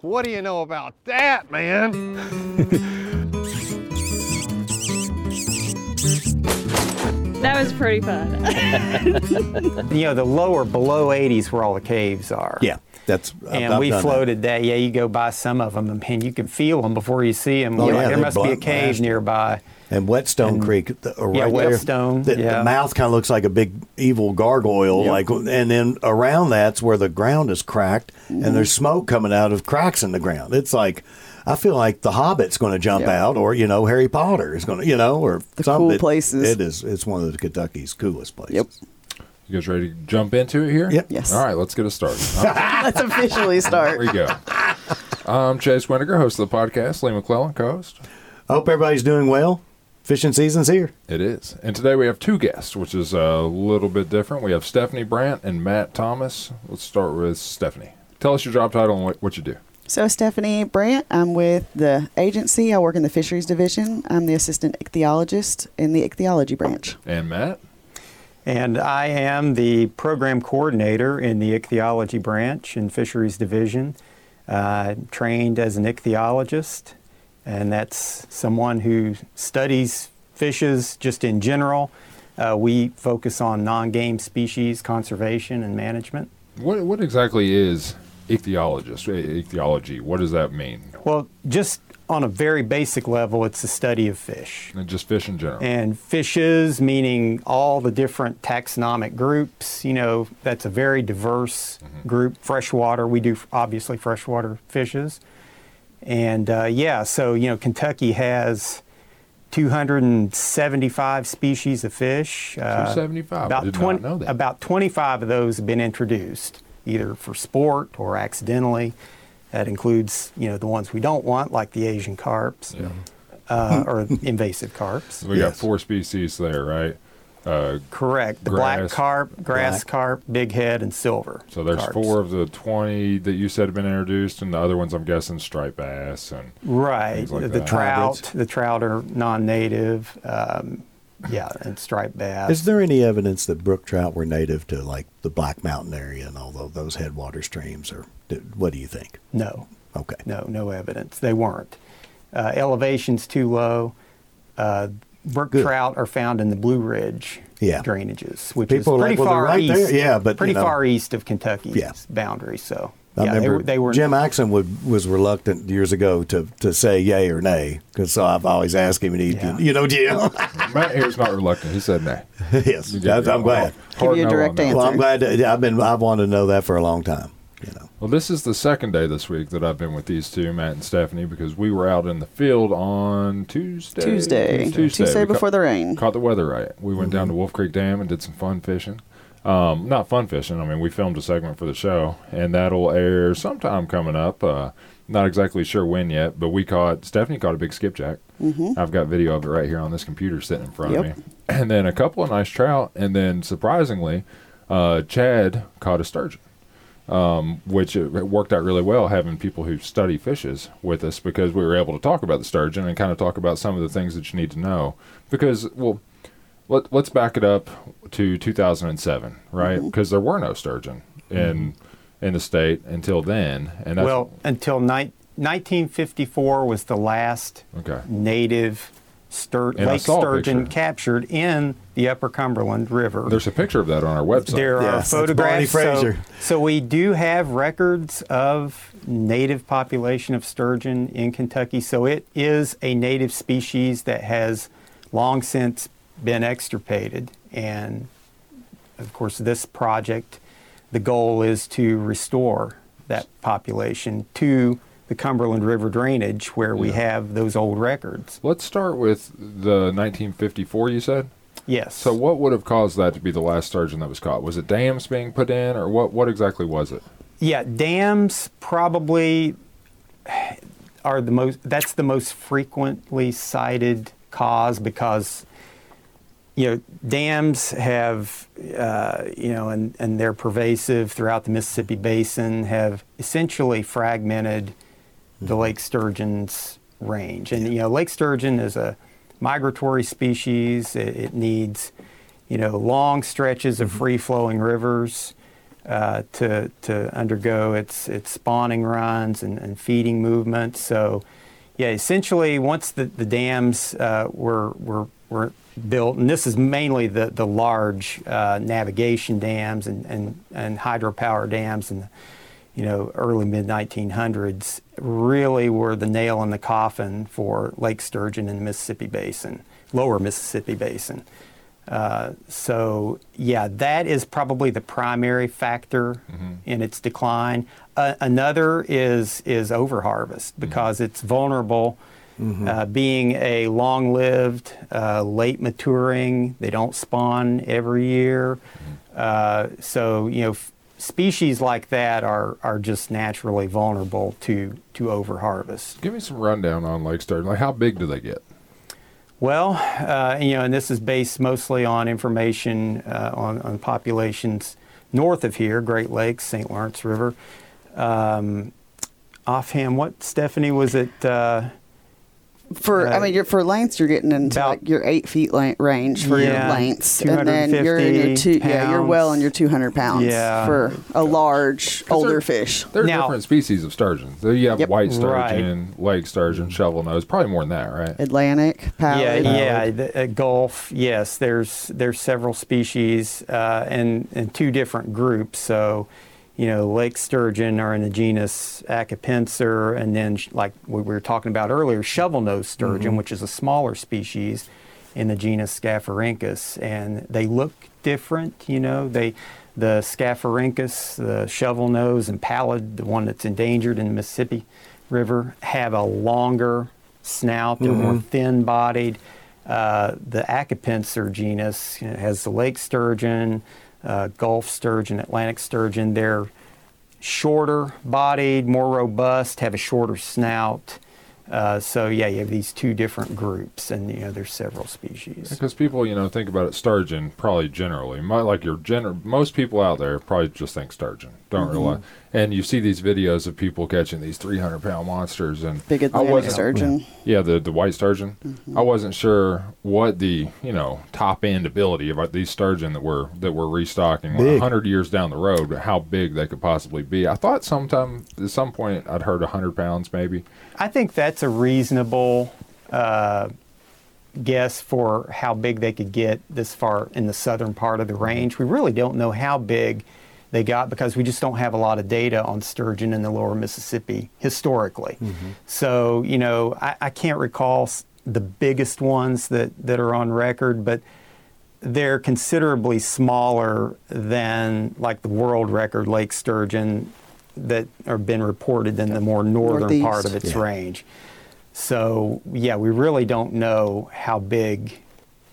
What do you know about that, man? That was pretty fun. You know, the lower below 80s where all the caves are. Yeah, that's. I've- And I've we done that. floated that. Yeah, you go by some of them and you can feel them before you see them. Oh, yeah, there must be a cave blasted. nearby. And Whetstone And- Creek, the, uh, Yeah, right there, Whetstone, The, the mouth kind of looks like a big evil gargoyle, Yep. like, and then around that's where the ground is cracked, Mm-hmm. and there's smoke coming out of cracks in the ground. It's like, I feel like the Hobbit's going to jump Yeah. out, or you know, Harry Potter is going to, you know, or The something. cool It- places. It is. It's one of the Kentucky's coolest places. Yep. You guys ready to jump into it here? Yep. Yes. All right, let's get it started. Let's officially start. Here we go. I'm Chase Windiger, host of the podcast. Lee McClellan, co-host. I hope everybody's doing well. Fishing season's here. It is. And today we have two guests, which is a little bit different. We have Stephanie Brandt and Matt Thomas. Let's start with Stephanie. Tell us your job title and what, what you do. So, Stephanie Brandt, I'm with the agency. I work in the fisheries division. I'm the assistant ichthyologist in the ichthyology branch. And Matt? And I am the program coordinator in the ichthyology branch in Fisheries Division. Uh, trained as an ichthyologist, and that's someone who studies fishes just in general. Uh, we focus on non game species conservation and management. What, what exactly is ichthyologist, ichthyology? What does that mean? Well, just on a very basic level, it's the study of fish. And just fish in general. And fishes, meaning all the different taxonomic groups, you know, that's a very diverse group. Freshwater, we do obviously freshwater fishes. And uh, yeah, so, you know, Kentucky has 275 species of fish. Uh, 275? I About, did not 20, know that. about 25 of those have been introduced, either for sport or accidentally. That includes, you know, the ones we don't want, like the Asian carps yeah. uh, or invasive carps. We got Yes. four species there, right? Uh, Correct. The Grass- black carp, grass black. carp, big head, and silver. so there's carps. four of the 20 that you said have been introduced, and the other ones I'm guessing striped bass and Right. things like the that. trout, Hybrids. the trout are non-native. Um, yeah, and striped bass. Is there any evidence that brook trout were native to like the Black Mountain area and all those headwater streams? Or what do you think? no, Okay. no, no evidence. They weren't. Uh, elevation's too low. Uh, brook Good. trout are found in the Blue Ridge Yeah. drainages, which People are is like, pretty "Well, far right east. there." Yeah, but, pretty you know. far east of Kentucky's Yeah. boundary. So I yeah, they remember were. They were Jim Axon would, was reluctant years ago to, to say yay or nay because so I've always asked him, and he, Yeah. you know, Jim. Matt here's not reluctant. He said nay. yes, I'm, I'm glad. Give you a direct that. answer. Well, I'm glad. To, yeah, I've been. I've wanted to know that for a long time. You know. Well, this is the second day this week that I've been with these two, Matt and Stephanie, because we were out in the field on Tuesday. Tuesday. Tuesday, Tuesday We ca- before the rain. Caught the weather right. We went down to Wolf Creek Dam and did some fun fishing. Um, not fun fishing. I mean, we filmed a segment for the show, and that'll air sometime coming up. Uh, not exactly sure when yet, but we caught Stephanie caught a big skipjack. Mm-hmm. I've got video of it right here on this computer sitting in front Yep. of me, and then a couple of nice trout, and then surprisingly, uh, Chad caught a sturgeon um, which it, it worked out really well having people who study fishes with us because we were able to talk about the sturgeon and kind of talk about some of the things that you need to know. Because, well, let, let's back it up to 2007, right? Because there were no sturgeon in in the state until then, and that's well until ni- 1954 was the last okay. native stur- lake sturgeon captured in the Upper Cumberland River. There's a picture of that on our website. there Yeah, are photographs. So, so we do have records of native population of sturgeon in Kentucky. So it is a native species that has long since been extirpated. And of course, this project, the goal is to restore that population to the Cumberland River drainage where we have those old records. Let's start with the 1954. You said. Yes. So, what would have caused that to be the last sturgeon that was caught? Was it dams being put in, or what? What exactly was it? Yeah, dams probably are the most. That's the most frequently cited cause because you know dams have uh, you know and and they're pervasive throughout the Mississippi Basin. Have essentially fragmented the lake sturgeon's range, and you know lake sturgeon is a migratory species. It, it needs you know long stretches of free flowing rivers. uh, to to undergo its its spawning runs and, and feeding movements. So, yeah, essentially, once the the dams uh, were were were built, and this is mainly the the large uh, navigation dams and and and hydropower dams and you know, early mid 1900s really were the nail in the coffin for Lake Sturgeon in the Mississippi Basin, lower Mississippi Basin. Uh, so, yeah, that is probably the primary factor in its decline. Uh, another is is overharvest because it's vulnerable. Uh, being a long-lived, uh, late maturing, they don't spawn every year. Uh, so you know, f- species like that are are just naturally vulnerable to to overharvest. Give me some rundown on Lake Sturgeon. Like, how big do they get? Well, uh, you know, and this is based mostly on information uh, on, on populations north of here, Great Lakes, St. Lawrence River. Um, offhand, what Stephanie was it? Uh, For I Uh, mean, you're for lengths, you're getting into about- like your eight feet length range for Yeah, your lengths, and then you're in your 250 two. Yeah, you're well in your 200 pounds Yeah. for a large older they're- fish. There are Now- different species of sturgeon. So you have Yep. white Right. sturgeon, lake sturgeon, shovel nose. Probably more than that, right? Atlantic, pallid. Yeah, yeah, the, uh, Gulf. Yes, there's there's several species uh, and and two different groups. So, you know, lake sturgeon are in the genus Acipenser, and then like we were talking about earlier, shovel-nosed sturgeon, which is a smaller species in the genus Scaphirhynchus, and they look different. You know, they the Scaphirhynchus, the shovel nose and pallid, the one that's endangered in the Mississippi River, have a longer snout. They're more thin-bodied. Uh, the Acipenser genus you know, has the lake sturgeon, uh, Gulf sturgeon, Atlantic sturgeon. They're shorter bodied, more robust, have a shorter snout. Uh, so yeah, you have these two different groups, and you know there's several species. Because people, you know, think about it sturgeon probably generally. Like your gener- most people out there probably just think sturgeon. Don't mm-hmm. realize. And you see these videos of people catching these 300 pound monsters and Big I Atlantic wasn't- sturgeon. Yeah, the the white sturgeon. Mm-hmm. I wasn't sure what the you know top end ability of uh, these sturgeon that we're that we're restocking like Big. hundred years down the road, how big they could possibly be. I thought sometime at some point I'd heard hundred pounds maybe. I think that's a reasonable uh, guess for how big they could get this far in the southern part of the range. We really don't know how big they got because we just don't have a lot of data on sturgeon in the lower Mississippi historically. Mm-hmm. So, you know, I, I can't recall the biggest ones that, that are on record, but they're considerably smaller than like the world record lake sturgeon that have been reported in the more northern part of its Yeah. range. So yeah, we really don't know how big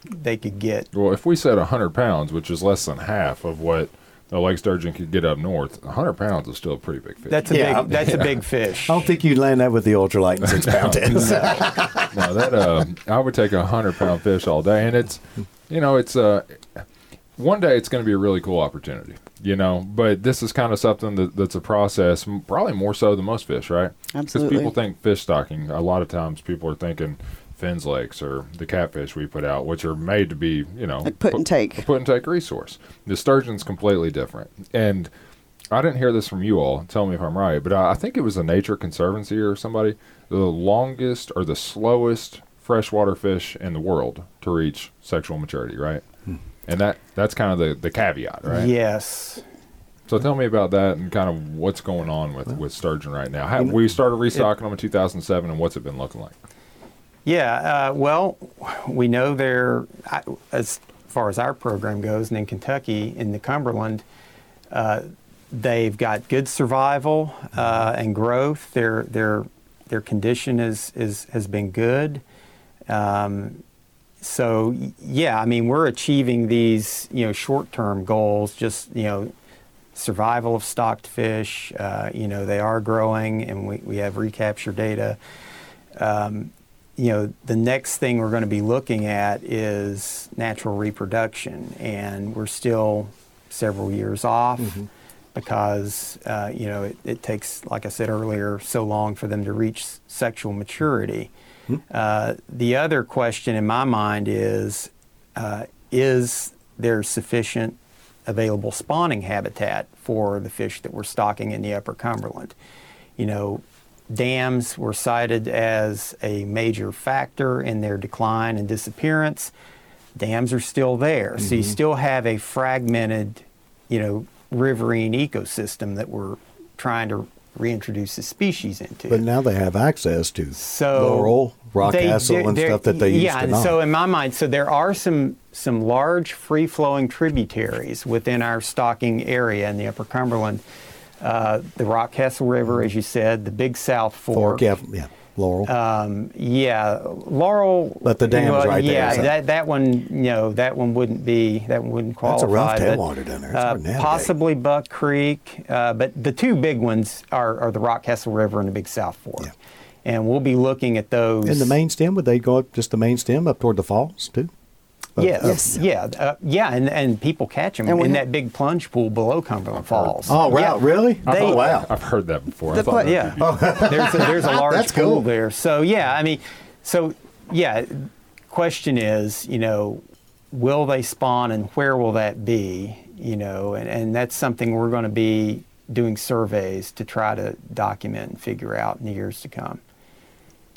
they could get. Well, if we said hundred pounds, which is less than half of what the lake sturgeon could get up north, hundred pounds is still a pretty big fish. That's a Yeah. big. That's a big fish. I don't think you'd land that with the ultralight and six pound tens. no, that uh, I would take a hundred pound fish all day, and it's, you know, it's uh, one day it's going to be a really cool opportunity, you know. But this is kind of something that, that's a process, probably more so than most fish, right? Absolutely. Because people think fish stocking. A lot of times, people are thinking fins lakes or the catfish we put out, which are made to be, you know, Like put and take. a put and take resource. The sturgeon's completely different, and I didn't hear this from you all. Tell me if I'm right, but I, I think it was a Nature Conservancy or somebody. The longest or the slowest freshwater fish in the world to reach sexual maturity, right? And that that's kind of the, the caveat, right? Yes. So tell me about that and kind of what's going on with, with sturgeon right now. How, we started restocking them in 2007, and what's it been looking like? Yeah, uh, well, we know they're, as far as our program goes, and in Kentucky, in the Cumberland, uh, they've got good survival uh, and growth. Their their their condition is, is has been good. Um, so yeah, I mean we're achieving these you know short term goals. Just you know survival of stocked fish. Uh, you know they are growing, and we, we have recapture data you know, the next thing we're going to be looking at is natural reproduction, and we're still several years off because, uh, you know, it, it takes, like I said earlier, so long for them to reach sexual maturity. Uh, the other question in my mind is uh, is there sufficient available spawning habitat for the fish that we're stocking in the Upper Cumberland. You know, dams were cited as a major factor in their decline and disappearance. Dams are still there, so you mm-hmm. still have a fragmented, you know, riverine ecosystem that we're trying to reintroduce the species into. But now they have access to So Laurel, they- Rockcastle, and stuff that they yeah, used to not. so in my mind, so there are some some large free flowing tributaries within our stocking area in the Upper Cumberland. Uh, the Rockcastle River, as you said, the Big South Fork. Fork, yeah, yeah, Laurel. Um, yeah, Laurel. But the dam's well, right there, Yeah, that that one, you know, that one wouldn't be that one wouldn't qualify. That's a rough tailwater down there. It's uh, possibly Buck Creek, uh, but the two big ones are, are the Rockcastle River and the Big South Fork. Yeah. And we'll be looking at those. and the main stem, would they go up just the main stem up toward the falls too? Up- Yes, up- Yes. yeah, uh, yeah, and, and people catch them And in that big plunge pool below Cumberland Falls. Oh, wow, Yeah. really? They- oh, wow. I've heard that before. I The thought Yeah, be beautiful. there's a, there's a large That's pool cool. there. So yeah, I mean, so yeah, question is, you know, will they spawn and where will that be? You know, and, and that's something we're going to be doing surveys to try to document and figure out in the years to come.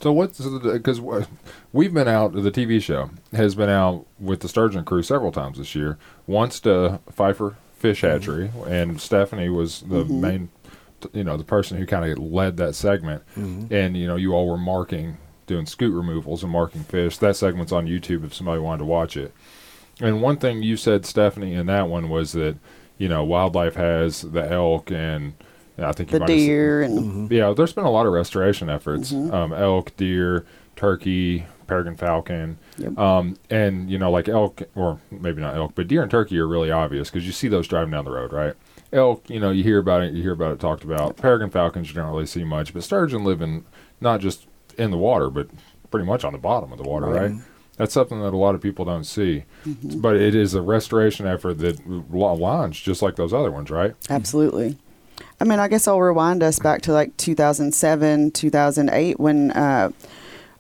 So what's because we've been out the TV show has been out with the sturgeon crew several times this year. Once to Pfeiffer Fish mm-hmm. Hatchery, and Stephanie was the mm-hmm. main, you know, the person who kind of led that segment. Mm-hmm. And you know, you all were marking, doing scute removals and marking fish. That segment's on YouTube if somebody wanted to watch it. And one thing you said, Stephanie, in that one was that you know wildlife has the elk and I think you the might have said- deer and yeah, there's been a lot of restoration efforts. Um, elk, deer, turkey, peregrine falcon. Yep. Um, and, you know, like elk, or maybe not elk, but deer and turkey are really obvious because you see those driving down the road, right? Elk, you know, you hear about it, you hear about it talked about. Peregrine falcons, you don't really see much, but sturgeon live in not just in the water, but pretty much on the bottom of the water, right? That's something that a lot of people don't see. But it is a restoration effort that launched just like those other ones, right? Absolutely. I mean, I guess I'll rewind us back to like 2007, 2008 when uh,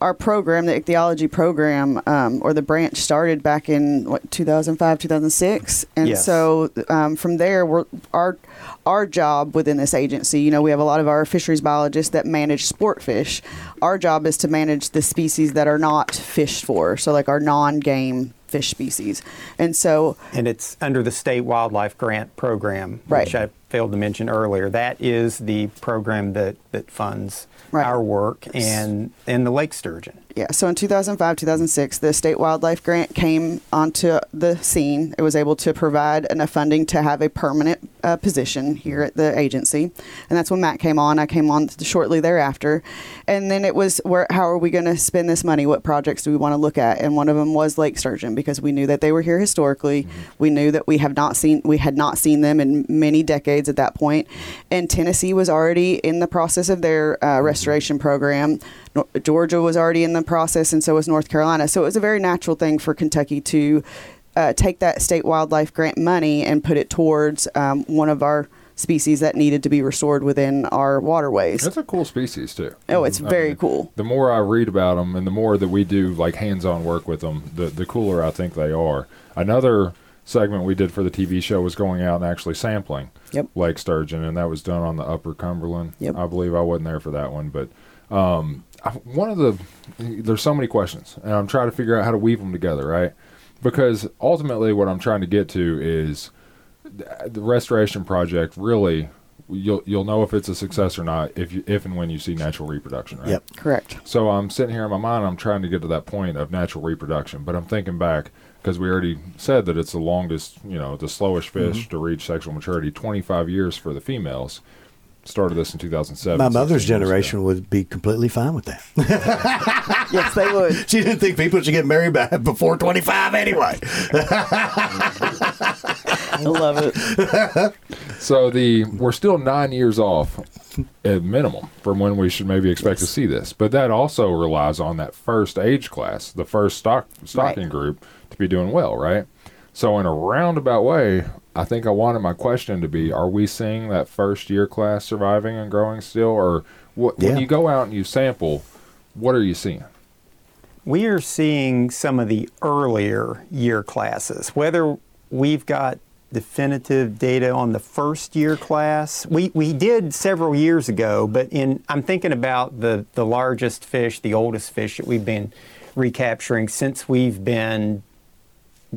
our program, the ichthyology program, um, or the branch started back in what 2005, 2006, and Yes. so um, from there, we're, our our job within this agency, you know, we have a lot of our fisheries biologists that manage sport fish. Our job is to manage the species that are not fished for, so like our non-game fish species, and so And it's under the state wildlife grant program, Right. which I failed to mention earlier. That is the program that, that funds Right. our work and, and the lake sturgeon. Yeah, so in 2005, 2006, the state wildlife grant came onto the scene. It was able to provide enough funding to have a permanent uh, position here at the agency, and that's when Matt came on. I came on shortly thereafter, and then it was where how are we going to spend this money? What projects do we want to look at? And one of them was lake sturgeon because we knew that they were here historically. We knew that we have not seen we had not seen them in many decades at that point, and Tennessee was already in the process of their uh, restoration program. Georgia was already in the process, and so was North Carolina. So it was a very natural thing for Kentucky to uh, take that state wildlife grant money and put it towards um, one of our species that needed to be restored within our waterways. That's a cool species, too. oh, it's I very mean, cool. the more I read about them and the more that we do like hands-on work with them, the the cooler I think they are. Another segment we did for the TV show was going out and actually sampling Yep. lake sturgeon, and that was done on the Upper Cumberland. Yep. I believe I wasn't there for that one, but um, I, one of the there's so many questions, and I'm trying to figure out how to weave them together, right? Because ultimately, what I'm trying to get to is the restoration project. Really, you'll you'll know if it's a success or not if you, if and when you see natural reproduction, right? Yep. Correct. So I'm sitting here in my mind, I'm trying to get to that point of natural reproduction, but I'm thinking back because we already said that it's the longest, you know, the slowest fish to reach sexual maturity, 25 years for the females. Started this in 2007. My mother's 16 years ago. generation would be completely fine with that. yes, they would. she didn't think people should get married before 25 anyway. I love it. So the we're still nine years off at minimum from when we should maybe expect to see this, but that also relies on that first age class, the first stock stocking Right. group, to be doing well, right? So in a roundabout way, I think I wanted my question to be: Are we seeing that first year class surviving and growing still, or what, when you go out and you sample, what are you seeing? We are seeing some of the earlier year classes, whether we've got definitive data on the first year class. We we did several years ago, but in I'm thinking about the the largest fish, the oldest fish that we've been recapturing since we've been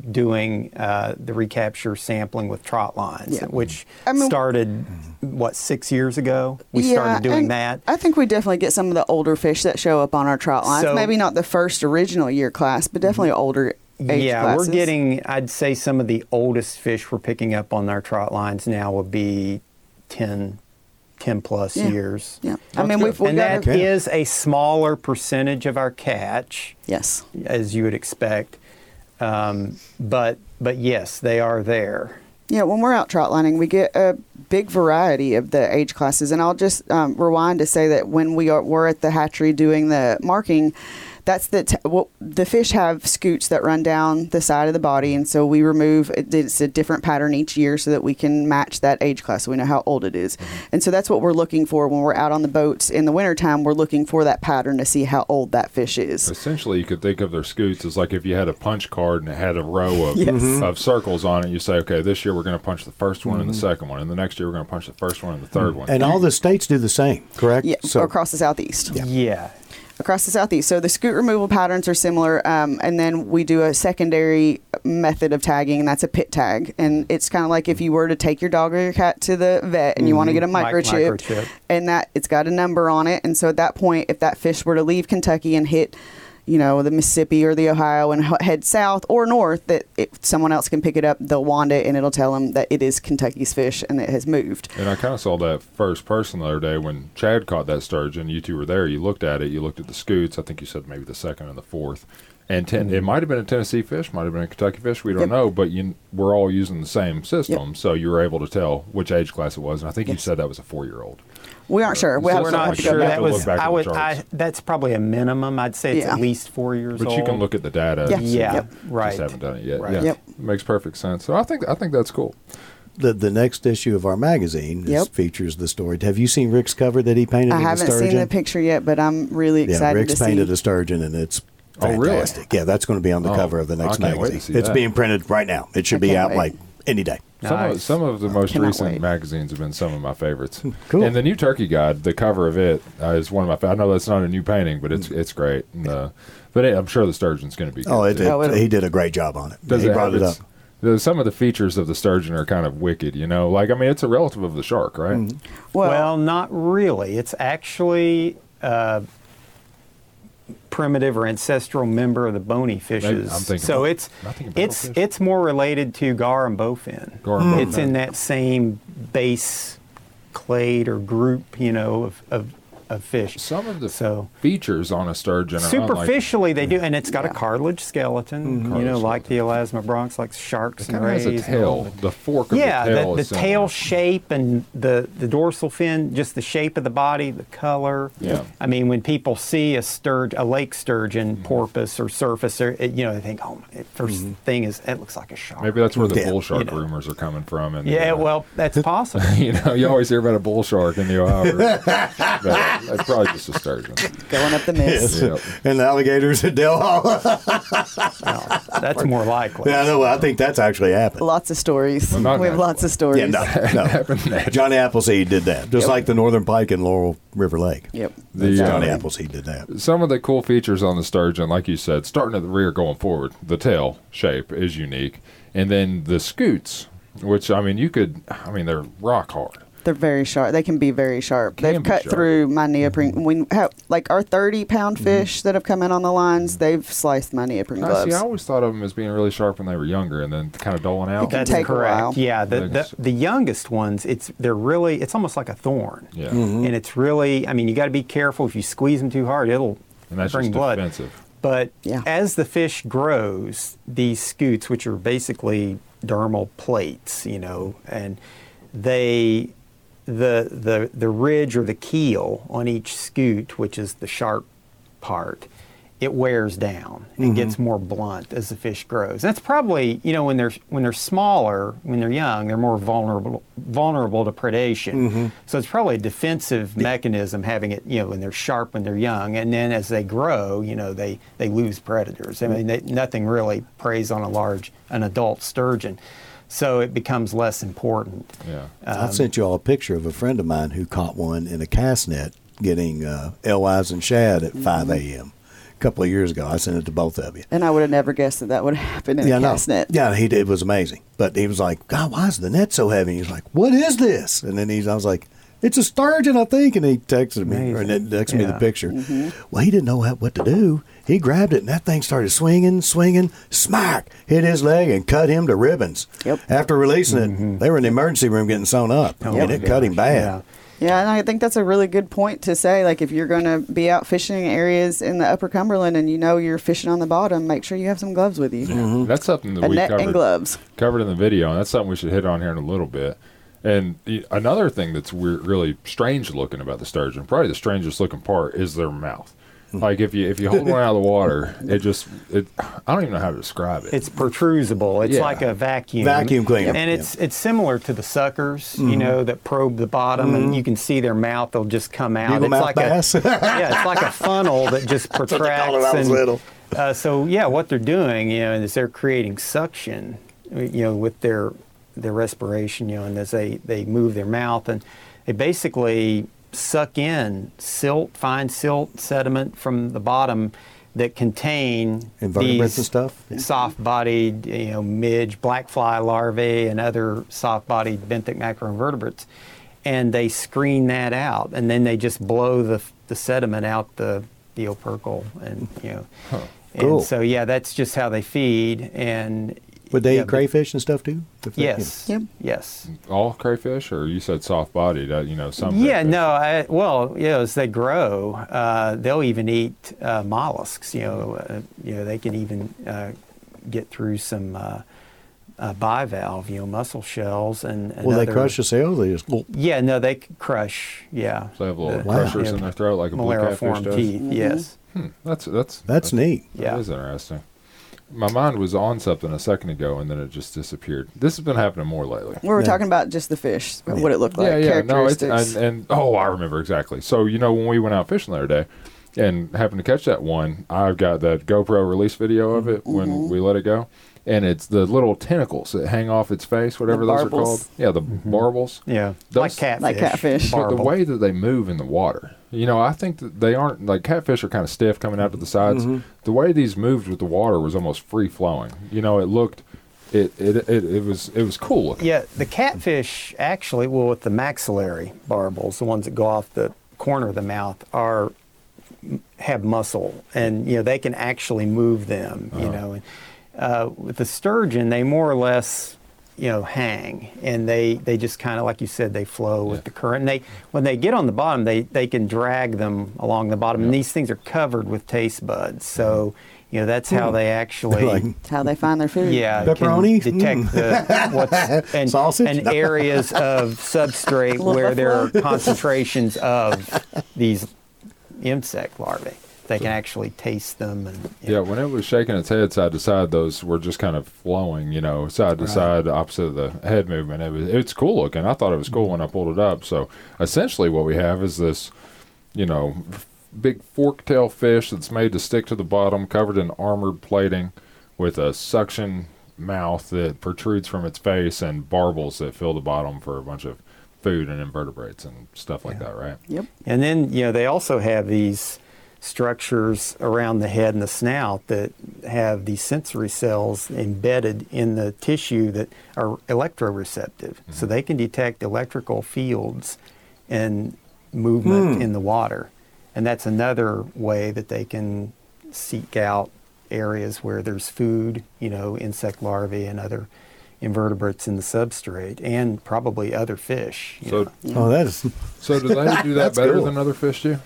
doing uh, the recapture sampling with trot lines, Yeah. which I mean- started what six years ago. We Yeah, started doing that. I think we definitely get some of the older fish that show up on our trot lines. So- Maybe not the first original year class, but definitely older age yeah, classes. we're getting. I'd say some of the oldest fish we're picking up on our trot lines now would be 10, 10 plus Yeah. years. Yeah, I mean we've, we've and that a, is a smaller percentage of our catch, yes. as you would expect. Um, but but yes, they are there. Yeah, when we're out trotlining, we get a big variety of the age classes. And I'll just um, rewind to say that when we are, were at the hatchery doing the marking, that's the t- well, the fish have scutes that run down the side of the body, and so we remove it's a different pattern each year so that we can match that age class. So we know how old it is. Mm-hmm. and so that's what we're looking for when we're out on the boats in the wintertime. We're looking for that pattern to see how old that fish is. Essentially, you could think of their scutes as like if you had a punch card and it had a row of, Yes. Mm-hmm. of circles on it. You say, okay, this year we're going to punch the first one and Mm-hmm. the second one, and the next year we're going to punch the first one and the third mm. one. And all the states do the same, correct? Yeah, So across the southeast. Yeah. Across the southeast. So the scute removal patterns are similar, um, and then we do a secondary method of tagging, and that's a pit tag. And it's kind of like if you were to take your dog or your cat to the vet and you want to get a microchip, microchip. and that it's got a number on it. And so at that point, if that fish were to leave Kentucky and hit you know, the Mississippi or the Ohio and h- head south or north, that if someone else can pick it up, they'll wand it and it'll tell them that it is Kentucky's fish and it has moved. And I kind of saw that first person the other day when Chad caught that sturgeon. You two were there. You looked at it. You looked at the scutes. I think you said maybe the second and the fourth. And ten, it mm-hmm. might have been a Tennessee fish, might have been a Kentucky fish. We don't Yep. know, but you, we're all using the same system, so you were able to tell which age class it was. And I think you said that was a four-year-old. We aren't sure. We so we're Something have not to like go sure that. back. that You have to was. look back I at would. I, that's probably a minimum. I'd say it's Yeah. at least four years But old. you can look at the data. Yeah. and. Yeah, Yep. right. Just haven't done it yet. Right. Yeah, Yep. makes perfect sense. So I think I think that's cool. the the next issue of our magazine is, Yep. features the story. Have you seen Rick's cover that he painted? I of haven't sturgeon? seen the picture yet, but I'm really excited. Yeah, excited Rick's to painted see. a sturgeon, and it's Oh, really? fantastic. Yeah, that's going to be on the Oh, cover of the next I can't wait to magazine. It's that. being printed right now. It should I be out wait. like any day. Some of, some of the most recent wait. magazines have been some of my favorites. Cool. And the new Turkey Guide, the cover of it uh, is one of my. fa- I know that's not a new painting, but it's it's great. And, uh, but it, I'm sure the sturgeon's going to be. Good Oh, it, too. it- Oh, he did a great job on it. Does he it brought have it up. the- some of the features of the sturgeon are kind of wicked, you know. Like I mean, it's a relative of the shark, right? Mm-hmm. well, Well, not really. It's actually a primitive or ancestral member of the bony fishes. I'm thinking so it's it's battlefish. it's more related to gar and bowfin. Gar and It's bowfin. in that same base clade or group, you know, of of, of fish. Some of the So- features on a sturgeon are unlike- Superficially, they do, and it's got Yeah. a cartilage skeleton. Mm-hmm. You know, Cartilage like the elasmobranchs, like sharks It and kind of has a tail. The fork of Yeah, the tail. the, the similar. tail shape and the, the dorsal fin, just the shape of the body, the color. Yeah. I mean, when people see a sturge, a lake sturgeon, mm-hmm. porpoise or surface, or, it, you know, they think, oh, the 1st mm-hmm. thing is it looks like a shark. Maybe that's where the Yeah. bull shark You know. rumors are coming from. And yeah, uh, well, that's possible. you know, you always hear about a bull shark in the Ohio. River. That's probably just a sturgeon. going up the mist. Yep. And the alligators at Dale Hollow. that's more likely. yeah, no, I think that's actually happened. Lots of stories. Well, we have natural. lots of stories. Yeah, no, no. Johnny Appleseed did that, just Yep. like the Northern Pike in Laurel River Lake. Yep. The, Johnny uh, Appleseed did that. Some of the cool features on the sturgeon, like you said, starting at the rear going forward, the tail shape is unique. And then the scutes, which, I mean, you could, I mean, they're rock hard. They're very sharp. They can be very sharp. Can They've cut sharp. through my neoprene. We have like our 30 pound Mm-hmm. fish that have come in on the lines. They've sliced my neoprene I gloves. see, I always thought of them as being really sharp when they were younger and then kind of dulling out. can That's take a correct. while. Yeah, the, the the youngest ones, it's they're really it's almost like a thorn. Yeah. Mm-hmm. And it's really, I mean, you got to be careful. If you squeeze them too hard, it'll And that's bring just blood. defensive. But Yeah. as the fish grows, these scutes, which are basically dermal plates, you know, and they the the the ridge or the keel on each scute, which is the sharp part, it wears down and mm-hmm. gets more blunt as the fish grows. That's probably you know when they're when they're smaller, when they're young, they're more vulnerable vulnerable to predation. Mm-hmm. So it's probably a defensive mechanism having it you know when they're sharp when they're young, and then as they grow, you know they they lose predators. I mean they, nothing really preys on a large an adult sturgeon. So it becomes less important. Yeah. I Um, sent you all a picture of a friend of mine who caught one in a cast net getting uh, alewives and shad at 5 Mm-hmm. a.m. A couple of years ago. I sent it to both of you. And I would have never guessed that that would happen in yeah, a no. cast net. Yeah, he did. It was amazing. But he was like, God, why is the net so heavy? He's like, What is this? And then he's, I was like, It's a sturgeon, I think. And he texted me or Amazing. texted me the picture. Mm-hmm. Well, he didn't know what, what to do. He grabbed it, and that thing started swinging, swinging, smack, hit his leg, and cut him to ribbons. Yep. After releasing it, they were in the emergency room getting sewn up, Oh and my it cut him bad. yeah. Yeah, and I think that's a really good point to say. Like, if you're going to be out fishing areas in the Upper Cumberland and you know you're fishing on the bottom, make sure you have some gloves with you. Mm-hmm. That's something that A we net covered and gloves. covered in the video, and that's something we should hit on here in a little bit. And the, another thing that's weird, really strange looking about the sturgeon, probably the strangest looking part, is their mouth. Hmm. Like if you if you hold one out of the water, it just it I don't even know how to describe it. It's protrusible. It's Yeah. like a vacuum. Vacuum cleaner. And it's it's similar to the suckers, you know, that probe the bottom, and you can see their mouth. They'll just come out. Eagle it's mouth like bass. a yeah, it's like a funnel that just what protracts. called it when I was and, little. Uh, so yeah, what they're doing, you know, is they're creating suction, you know, with their their respiration, you know, and as they they move their mouth, and they basically suck in silt, fine silt sediment from the bottom that contain Invertebrates these and stuff? Yeah. soft-bodied, you know, midge, black fly larvae, and other soft-bodied benthic macroinvertebrates, and they screen that out, and then they just blow the the sediment out the the opercle, and you know, and Cool. so yeah, that's just how they feed, and Would they yeah, eat crayfish and stuff too? If they- Yes. Yep. Yes. all crayfish, or you said soft bodied? Uh, you know some. Yeah, crayfish. no, I, well, you know, as they grow, uh, they'll even eat uh, mollusks. You know, uh, you know, they can even uh, get through some uh, uh, bivalve, you know, mussel shells and. and Will they crush the cells? They just well, Yeah, no, they crush. Yeah, So they have little The- crushers yeah, in their throat like a blue catfish molariform does. teeth. Yes. Hmm, that's that's that's neat. Yeah. That is interesting. My mind was on something a second ago, and then it just disappeared. This has been happening more lately. We were Yeah. talking about just the fish, what it looked like, yeah, yeah, no, it's and, and oh, I remember exactly. So you know when we went out fishing the other day, and happened to catch that one, I've got that GoPro release video of it when Mm-hmm. we let it go, and it's the little tentacles that hang off its face, whatever The those are called. Yeah, the barbels. Yeah, Those- like catfish. Like catfish. But the way that they move in the water, you know, I think that they aren't like catfish are kind of stiff coming out to the sides. Mm-hmm. The way these moved with the water was almost free flowing. You know, it looked, it it, it it was it was cool looking. Yeah, the catfish actually, well, with the maxillary barbels, the ones that go off the corner of the mouth, are have muscle, and you know they can actually move them. You know, and, uh, with the sturgeon, they more or less, you know, hang, and they they just kind of like you said, they flow with Yeah. the current. And they when they get on the bottom, they they can drag them along the bottom, and these things are covered with taste buds, so. Mm-hmm. You know that's how hmm. they actually Like It's how they find their food. yeah, Pepperoni? can detect the hmm. what's and, Sausage? and areas of substrate where there are concentrations of these insect larvae. They can actually taste them and Yeah, know. when it was shaking its head side to side, those were just kind of flowing, you know, side to Right. side, opposite of the head movement. It was it's cool looking. I thought it was cool mm-hmm. when I pulled it up. So essentially, what we have is this, you know, big fork-tail fish that's made to stick to the bottom, covered in armored plating, with a suction mouth that protrudes from its face and barbels that fill the bottom for a bunch of food and invertebrates and stuff like that, right? Yep. And then you know they also have these structures around the head and the snout that have these sensory cells embedded in the tissue that are electroreceptive, so mm-hmm. they can detect electrical fields and movement hmm. in the water, and that's another way that they can seek out areas where there's food, you know, insect larvae and other invertebrates in the substrate, and probably other fish. So know. Oh, that is. So do they do that better cool. than other fish do?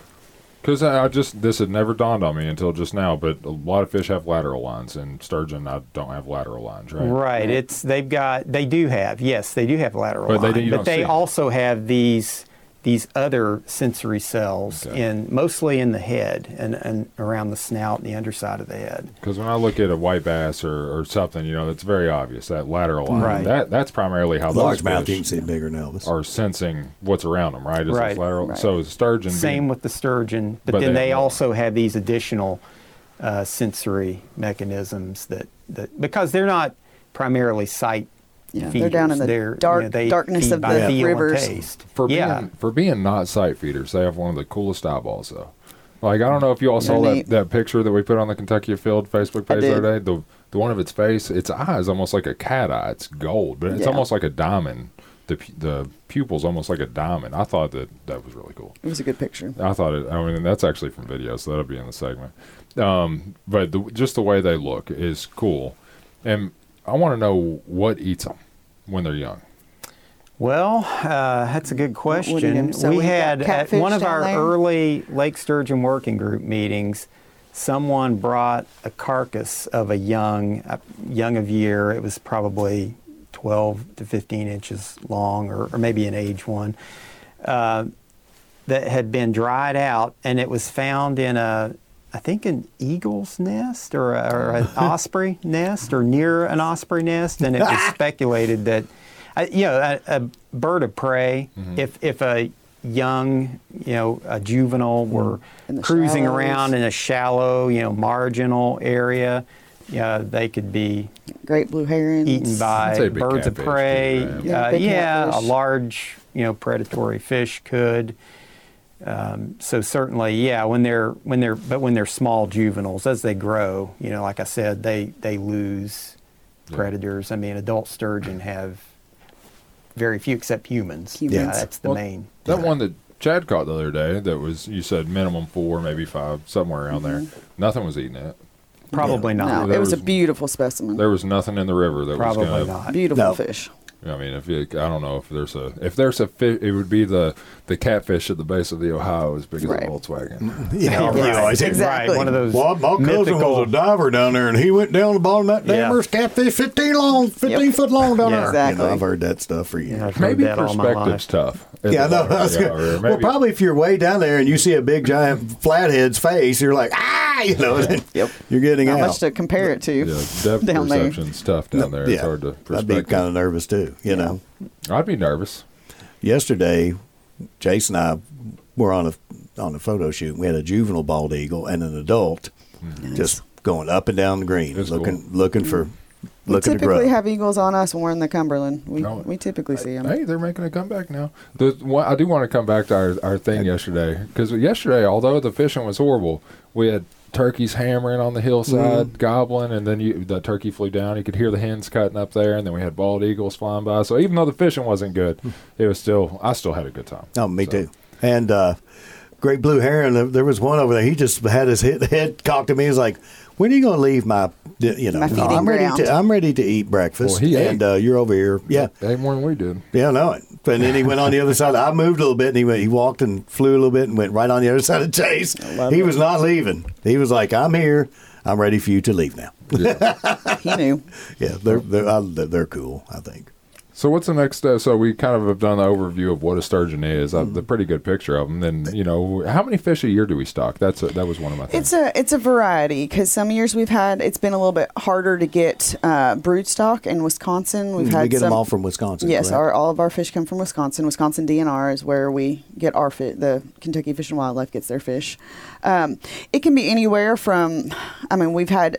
Because I, I just this had never dawned on me until just now. But a lot of fish have lateral lines, and sturgeon I don't have lateral lines, right? Right. It's they've got they do have yes they do have lateral But they line, do- you but don't they see 'em. also have these these other sensory cells Okay. in mostly in the head and, and around the snout and the underside of the head. Because when I look at a white bass or, or something, you know, it's very obvious that lateral line. Right. That that's primarily how those Largemouth, you can see it bigger than Elvis. are sensing what's around them, right? Is those Right. lateral. Right. So sturgeon. Same being- with the sturgeon, but, But then they they, also have these additional uh, sensory mechanisms that, that because they're not primarily sight Yeah, feeders. they're down in the They're, you dark- know, they darkness of the feel rivers. taste. For yeah, being for being not sight feeders, they have one of the coolest eyeballs though. Like I don't know if you all saw They're that, neat. that picture that we put on the Kentucky Afield Facebook page the other day. The the one of its face, its eye is almost like a cat eye. It's gold, but it's Yeah. almost like a diamond. The pu- the pupil's almost like a diamond. I thought that that was really cool. It was a good picture. I thought it. I mean, that's actually from video, so that'll be in the segment. Um, but the, just the way they look is cool, and I want to know what eats them when they're young. Well, uh, that's a good would eat 'em? question. So we we've had at one of our there? early Lake Sturgeon working group meetings. Someone brought a carcass of a young, a young of year. It was probably 12 to 15 inches long, or, or maybe an age one, uh, that had been dried out, and it was found in a, I think an eagle's nest or, a, or an osprey nest or near an osprey nest, and it was speculated that, uh, you know, a, a bird of prey, if if a young, you know, a juvenile were cruising shallows. around in a shallow, you know, marginal area, yeah, they could be Great blue herons. eaten by birds of catfish, too, prey. yeah. Yeah, uh, yeah, a large, you know, predatory fish could. Um, so certainly, yeah, when they're when they're but when they're small juveniles, as they grow, you know, like I said, they they lose Yeah. predators. I mean, adult sturgeon have very few except humans. Humans. Yeah, that's the Well, main. That one that Chad caught the other day, that was you said minimum four, maybe five, somewhere around there. Nothing was eating it. Probably No, not. there it was, a beautiful specimen. There was nothing in the river that Probably was gonna. not. Beautiful No. fish. I mean, if you, I don't know if there's a if there's a fish, it would be the the catfish at the base of the Ohio is big as Right. a Volkswagen. Yeah, Right, you always hear- Exactly. Right, one of those Well, my cousin mythical. was a diver down there, and he went down the bottom of that damn Yeah. catfish, fifteen long, fifteen Yep. foot long down Yeah. there. Exactly. You know, I've heard that stuff for years. Yeah, I've heard Maybe that all my perspective's life. tough. at Yeah, I the know. water, I yeah, gonna- well, maybe- probably if you're way down there and you see a big giant flathead's face, you're like, ah, you know, then Yep. you're getting Not out. much to compare it to Yeah, depth down there. perception's tough down there. It's yeah, hard to I'd be perspective. kind of nervous too. You know, I'd be nervous. yesterday, Jason and I were on a on a photo shoot. We had a juvenile bald eagle and an adult, mm. just going up and down the green, That's looking looking for We looking to typically have eagles on us when we're in the Cumberland. We, No. we typically see them. Hey, they're making a comeback now. The, one, I do want to come back to our, our thing yesterday because yesterday, although the fishing was horrible, we had turkeys hammering on the hillside, Mm-hmm. gobbling, and then you, the turkey flew down. You could hear the hens cutting up there, and then we had bald eagles flying by. So even though the fishing wasn't good, it was still I still had a good time. Oh, me So, too. And uh, great blue heron. there- There was one over there. He just had his head, head cocked at me. He's like, "When are you going to leave my, you know, My feeding I'm ready ground." to, I'm ready to eat breakfast." Well, he and uh, you're over here. Yeah, They more than we did. yeah, I And then he went on the other side. I moved a little bit, and he went. He walked and flew a little bit, and went right on the other side of Chase. He was not leaving. He was like, "I'm here. I'm ready for you to leave now." He knew. Yeah, they're they're I, they're cool. I think. So what's the next step? So we kind of have done the overview of what a sturgeon is, uh, the pretty good picture of them. Then you know, how many fish a year do we stock? That's a, that was one of my things. It's a it's a variety because some years we've had it's been a little bit harder to get uh, brood stock in Wisconsin. We've had we get some, them all from Wisconsin. Yes, correct? our, all of our fish come from Wisconsin. Wisconsin DNR is where we get our fish. The Kentucky Fish and Wildlife gets their fish. Um, it can be anywhere from, I mean, we've had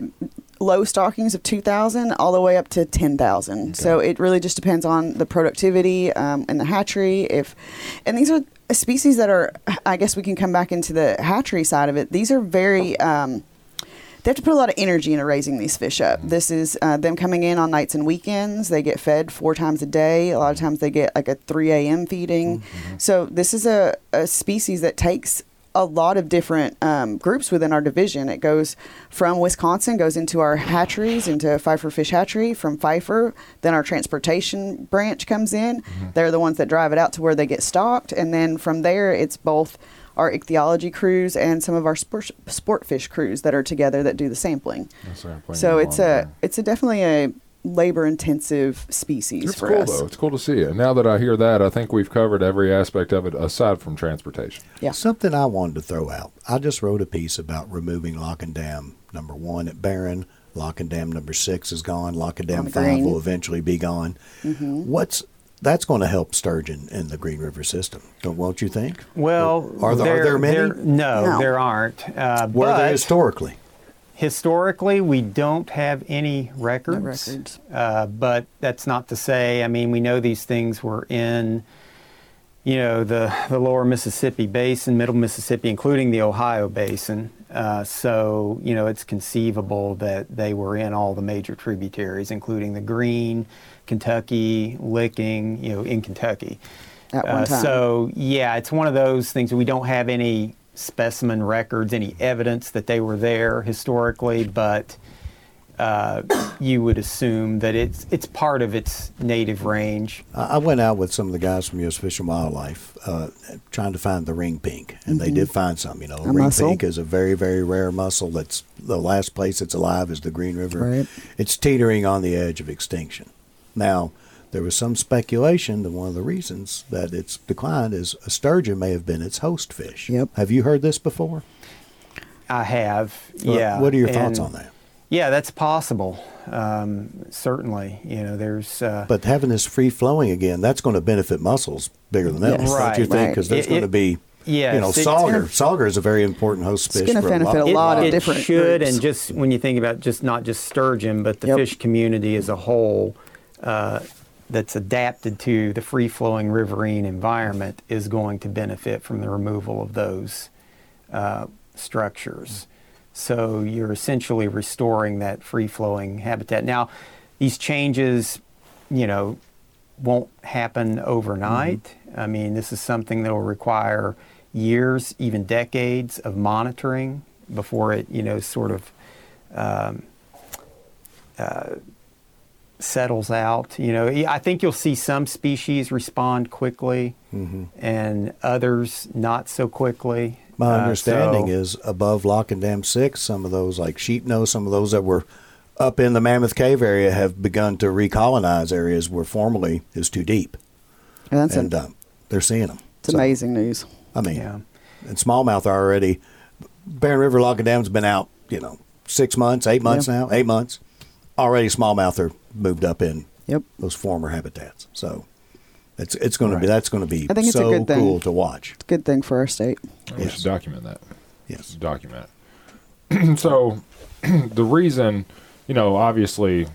low stockings of 2,000 all the way up to 10,000. So it really just depends on the productivity um, and the hatchery. If and these are species that are, I guess we can come back into the hatchery side of it. These are very. Um, they have to put a lot of energy into raising these fish up. This is uh, them coming in on nights and weekends. They get fed four times a day. A lot of times they get like a 3 a.m. feeding. So this is a, a species that takes a lot of different um, groups within our division. It goes from Wisconsin, goes into our hatcheries, into Pfeiffer Fish Hatchery. From Pfeiffer, then our transportation branch comes in. They're the ones that drive it out to where they get stocked, and then from there, it's both our ichthyology crews and some of our sport, sport fish crews that are together that do the sampling. So it's a it's a definitely a labor intensive species It's for cool us. though. It's cool to see it. Now that I hear that, I think we've covered every aspect of it aside from transportation. Yeah. Something I wanted to throw out. I just wrote a piece about removing Lock and Dam number one at Barren. Lock and Dam number six is gone. Lock and Dam five green. will eventually be gone. What's that's going to help sturgeon in the Green River system, don't won't you think? Well, Are there- are there many? no, No. there aren't. Uh, Were but, they historically? Historically, we don't have any records. records. Uh, but that's not to say. I mean, we know these things were in, you know, the the lower Mississippi Basin, Middle Mississippi, including the Ohio Basin. Uh, so you know, it's conceivable that they were in all the major tributaries, including the Green, Kentucky, Licking. You know, in Kentucky. At one Uh, time. so yeah, it's one of those things. We don't have any specimen records, any evidence that they were there historically, but uh, you would assume that it's it's part of its native range. I went out with some of the guys from U.S. Fish and Wildlife uh, trying to find the ring pink, and they did find some. You know, Mm-hmm. A ring mussel. pink is a very, very rare mussel. That's the last place it's alive is the Green River. Right. It's teetering on the edge of extinction. Now, there was some speculation that one of the reasons that it's declined is a sturgeon may have been its host fish. Yep. Have you heard this before? I have, Well, yeah. What are your thoughts on that? Yeah, that's possible. Um, certainly, you know, there's. Uh, But having this free flowing again, that's going to benefit mussels bigger than else, Yes. don't you Right, think? right. Because there's It- going to be, Yeah, you know, it's sauger. sauger is a very important host fish. It's gonna benefit a a lot. lot of it different should, groups. and just when you think about just not just sturgeon, but the Yep. fish community as a whole, uh, that's adapted to the free-flowing riverine environment is going to benefit from the removal of those uh, structures. So you're essentially restoring that free-flowing habitat. Now, these changes, you know, won't happen overnight. I mean, this is something that will require years, even decades of monitoring before it, you know, sort of um, uh, settles out. You know, I think you'll see some species respond quickly and others not so quickly. My Uh, understanding so- is above Lock and Dam 6, some of those, like sheep nose, some of those that were up in the Mammoth Cave area have begun to recolonize areas where formerly is too deep. And that's and a, uh, they're seeing them. it's amazing news. I mean, Yeah. and smallmouth are already, Barren River Lock and Dam's been out, you know, six months, eight months Yeah. now, eight months. Already smallmouth are moved up in Yep. those former habitats. So it's it's going to be that's going to be I think it's a so good thing. cool to watch. It's a good thing for our state. We Yes. should document that. Yes. Document so, the reason, you know, obviously,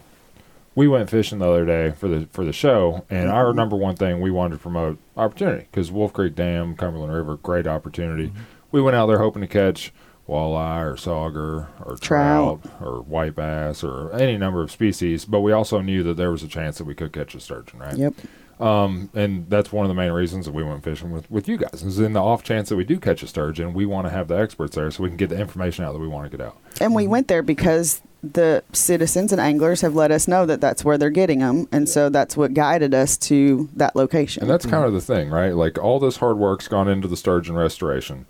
we went fishing the other day for the for the show, and Mm-hmm. our number one thing we wanted to promote opportunity because Wolf Creek Dam, Cumberland River, great opportunity. Mm-hmm. We went out there hoping to catch walleye or sauger or Trout. trout or white bass or any number of species, but we also knew that there was a chance that we could catch a sturgeon, right? Yep. Um, and that's one of the main reasons that we went fishing with, with you guys. Is in the off chance that we do catch a sturgeon, we want to have the experts there so we can get the information out that we want to get out. And we went there because the citizens and anglers have let us know that that's where they're getting them, and so that's what guided us to that location. And that's kind of the thing, right? Like all this hard work's gone into the sturgeon restoration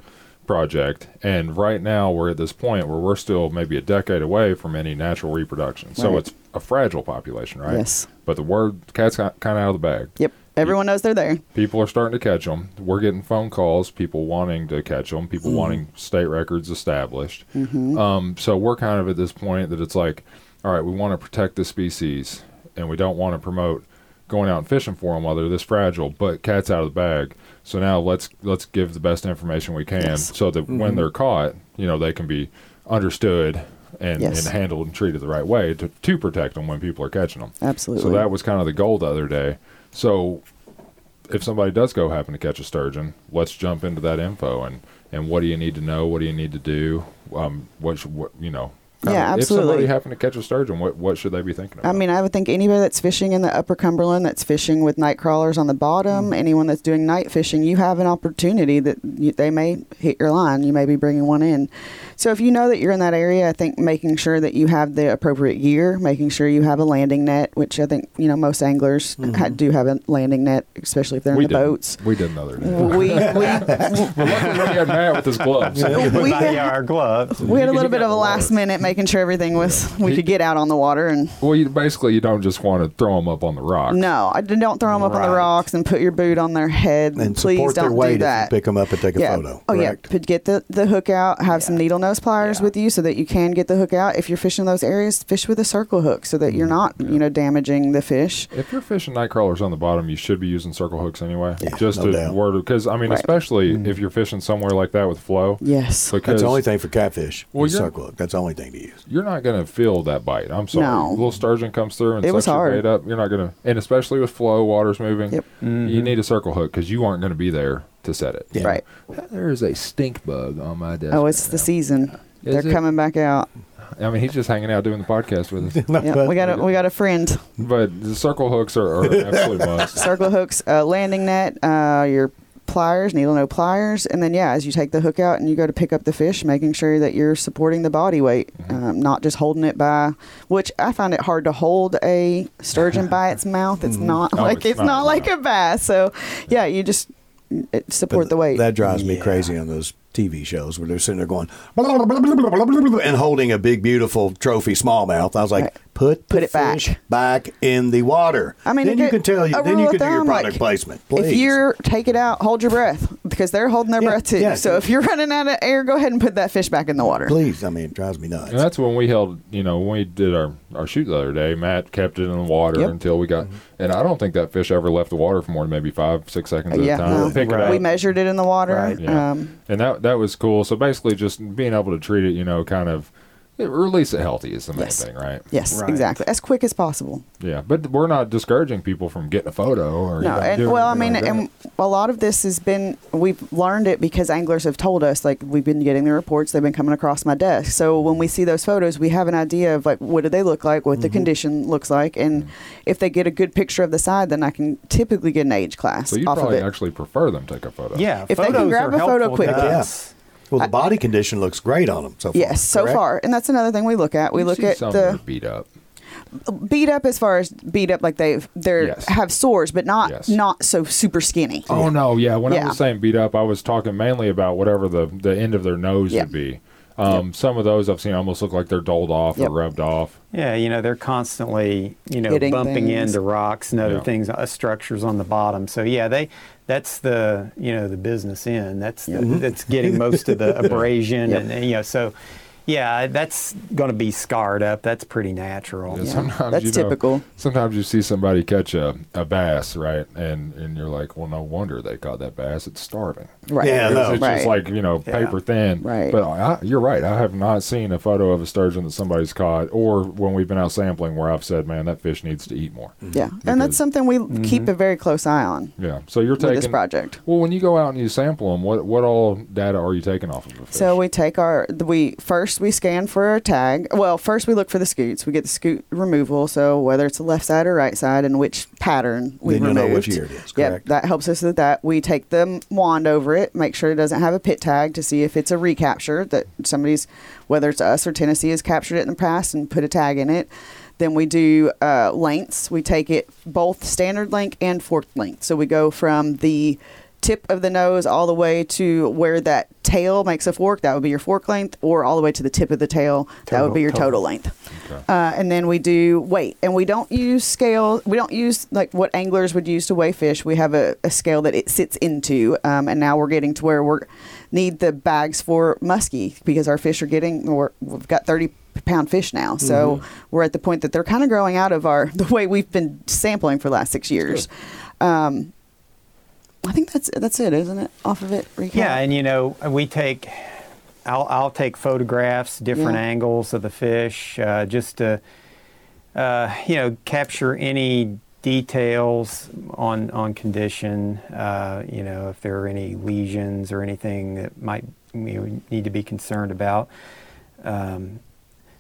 project, and right now we're at this point where we're still maybe a decade away from any natural reproduction. So it's a fragile population, right? Yes. But the word cat's kind of out of the bag. Yep. Everyone knows they're there. people are starting to catch them. We're getting phone calls, people wanting to catch them, people wanting state records established. Um, so we're kind of at this point that it's like, all right, we want to protect the species, and we don't want to promote going out and fishing for them while they're this fragile. But cat's out of the bag. So now let's let's give the best information we can, Yes. so that when they're caught, you know, they can be understood and, Yes. and handled and treated the right way to to protect them when people are catching them. Absolutely. So that was kind of the goal the other day. So if somebody does go happen to catch a sturgeon, let's jump into that info and and what do you need to know? What do you need to do? Um, what should what you know? Yeah, If somebody absolutely. happened to catch a sturgeon, what what should they be thinking about? I mean, I would think anybody that's fishing in the upper Cumberland, that's fishing with night crawlers on the bottom, Mm-hmm. anyone that's doing night fishing, you have an opportunity that you, they may hit your line. You may be bringing one in. So if you know that you're in that area, I think making sure that you have the appropriate gear, making sure you have a landing net, which I think you know most anglers ha- do have a landing net, especially if they're Mm-hmm. we in the did. boats. We did another day. we we, Well, luckily we had Matt with his gloves. With we had- our gloves. we had a little bit of a last water. minute making sure everything was we He- could get out on the water and Well, you basically you don't just want to throw them up on the rock. No, I d- don't throw them up on the rocks and put your boot on their head. And Please don't their weight do if that. you pick them up and take a yeah. photo. Oh correct? yeah. Put, get the, the hook out. Have some needle nose pliers Yeah. with you so that you can get the hook out. If you're fishing those areas, fish with a circle hook so that you're mm-hmm. not you know damaging the fish. If you're fishing night crawlers on the bottom, you should be using circle hooks anyway. Yeah, just no to doubt. word because I mean, Right. especially mm-hmm. if you're fishing somewhere like that with flow. Yes. Because That's the only thing for catfish. Well, is circle hook. That's the only thing to use. you're not going to feel that bite. I'm sorry. No. little sturgeon comes through and It sucks was your hard. bait up. You're not going to, and especially with flow, water's moving. Yep. You mm-hmm. need a circle hook because you aren't going to be there to set it. Yeah. Right. There is a stink bug on my desk. Oh, it's right the now. season. Is They're it? coming back out. I mean, he's just hanging out doing the podcast with us. Yeah, we got a we got a friend. but the circle hooks are, are an absolute must. Circle hooks, uh, landing net, uh, your pliers, needle no pliers, and then yeah, as you take the hook out and you go to pick up the fish, making sure that you're supporting the body weight, Mm-hmm. um, not just holding it by. Which I find it hard to hold a sturgeon by its mouth. It's not Oh, like it's it's, not, not, like no. a bass. So yeah, you just support the weight. That drives me Yeah. crazy on those TV shows where they're sitting there going and holding a big, beautiful trophy smallmouth. I was like, Right. put the Put it back. fish back in the water. I mean, then you can tell you. a Then you of can do your product like, placement. If you're take it out, hold your breath because they're holding their Yeah, breath too. yeah. So if you're running out of air, go ahead and put that fish back in the water. please, I mean, it drives me nuts. And that's when we held, you know, when we did our, our shoot the other day, Matt kept it in the water Yep. until we got, and I don't think that fish ever left the water for more than maybe five, six seconds at yeah, a time. no. Right. we measured it in the water. Right. Yeah. Um, and that that was cool. So basically, just being able to treat it, you know, kind of release it healthy is the main Yes. thing, right? yes, Right. exactly, as quick as possible. Yeah, but we're not discouraging people from getting a photo or No, and well, I mean, like and a lot of this has been we've learned it because anglers have told us. Like we've been getting the reports, they've been coming across my desk. So when we see those photos, we have an idea of like what do they look like, what the Mm-hmm. condition looks like, and if they get a good picture of the side, then I can typically get an age class so you off of probably it. actually prefer them take a photo. Yeah, If they can grab a photo helpful to quickly. us. Well, the body condition looks great on them so far. Yes, so correct? far, and that's another thing we look at. We You look see at some that are the beat up. beat up as far as beat up, like they've they're Yes. have sores, but not Yes. not so super skinny. Oh no, yeah. When I was saying beat up, I was talking mainly about whatever the the end of their nose Yeah. would be. Um, Some of those I've seen almost look like they're doled off Yep. or rubbed off. Yeah, you know, they're constantly, you know, Hitting bumping things. into rocks and other Yeah. things, uh, structures on the bottom. So yeah, they that's the, you know, the business end. That's the, that's getting most of the abrasion Yep. and, and, you know, so yeah, that's going to be scarred up. That's pretty natural. Yeah, Yeah, sometimes that's you know, typical. Sometimes you see somebody catch a, a bass, right, and and you're like, well, no wonder they caught that bass. It's starving. Right. Yeah, It's, no. it's Right. just like you know Yeah. paper thin. Right. But I, you're right. I have not seen a photo of a sturgeon that somebody's caught, or when we've been out sampling where I've said, man, that fish needs to eat more. Yeah, and Because- that's something we mm-hmm. keep a very close eye on Yeah. So you're taking this project. Well, when you go out and you sample them, what what all data are you taking off of the fish? So we take our we first we scan for a tag. Well, first we look for the scutes. We get the scute removal. So whether it's the left side or right side, and which pattern we Then removed. know which year it is, Yep, correct? that helps us with that. We take the wand over it, make sure it doesn't have a pit tag to see if it's a recapture that somebody's, whether it's us or Tennessee, has captured it in the past and put a tag in it. Then we do uh, lengths. We take it both standard length and forked length. So we go from the tip of the nose all the way to where that tail makes a fork. That would be your fork length, or all the way to the tip of the tail. that would be your total, total. length. Okay. Uh, and then we do weight, and we don't use scale. We don't use like what anglers would use to weigh fish. We have a, a scale that it sits into, um, and now we're getting to where we need the bags for muskie because our fish are getting. Or we've got thirty pound fish now, so we're at the point that they're kind of growing out of our the way we've been sampling for the last six years. Um, I think that's that's it, isn't it? Off of it, recap. Yeah, and you know, we take, I'll, I'll take photographs, different Yeah. angles of the fish, uh, just to, uh, you know, capture any details on on condition. Uh, you know, if there are any lesions or anything that might we need to be concerned about. Um,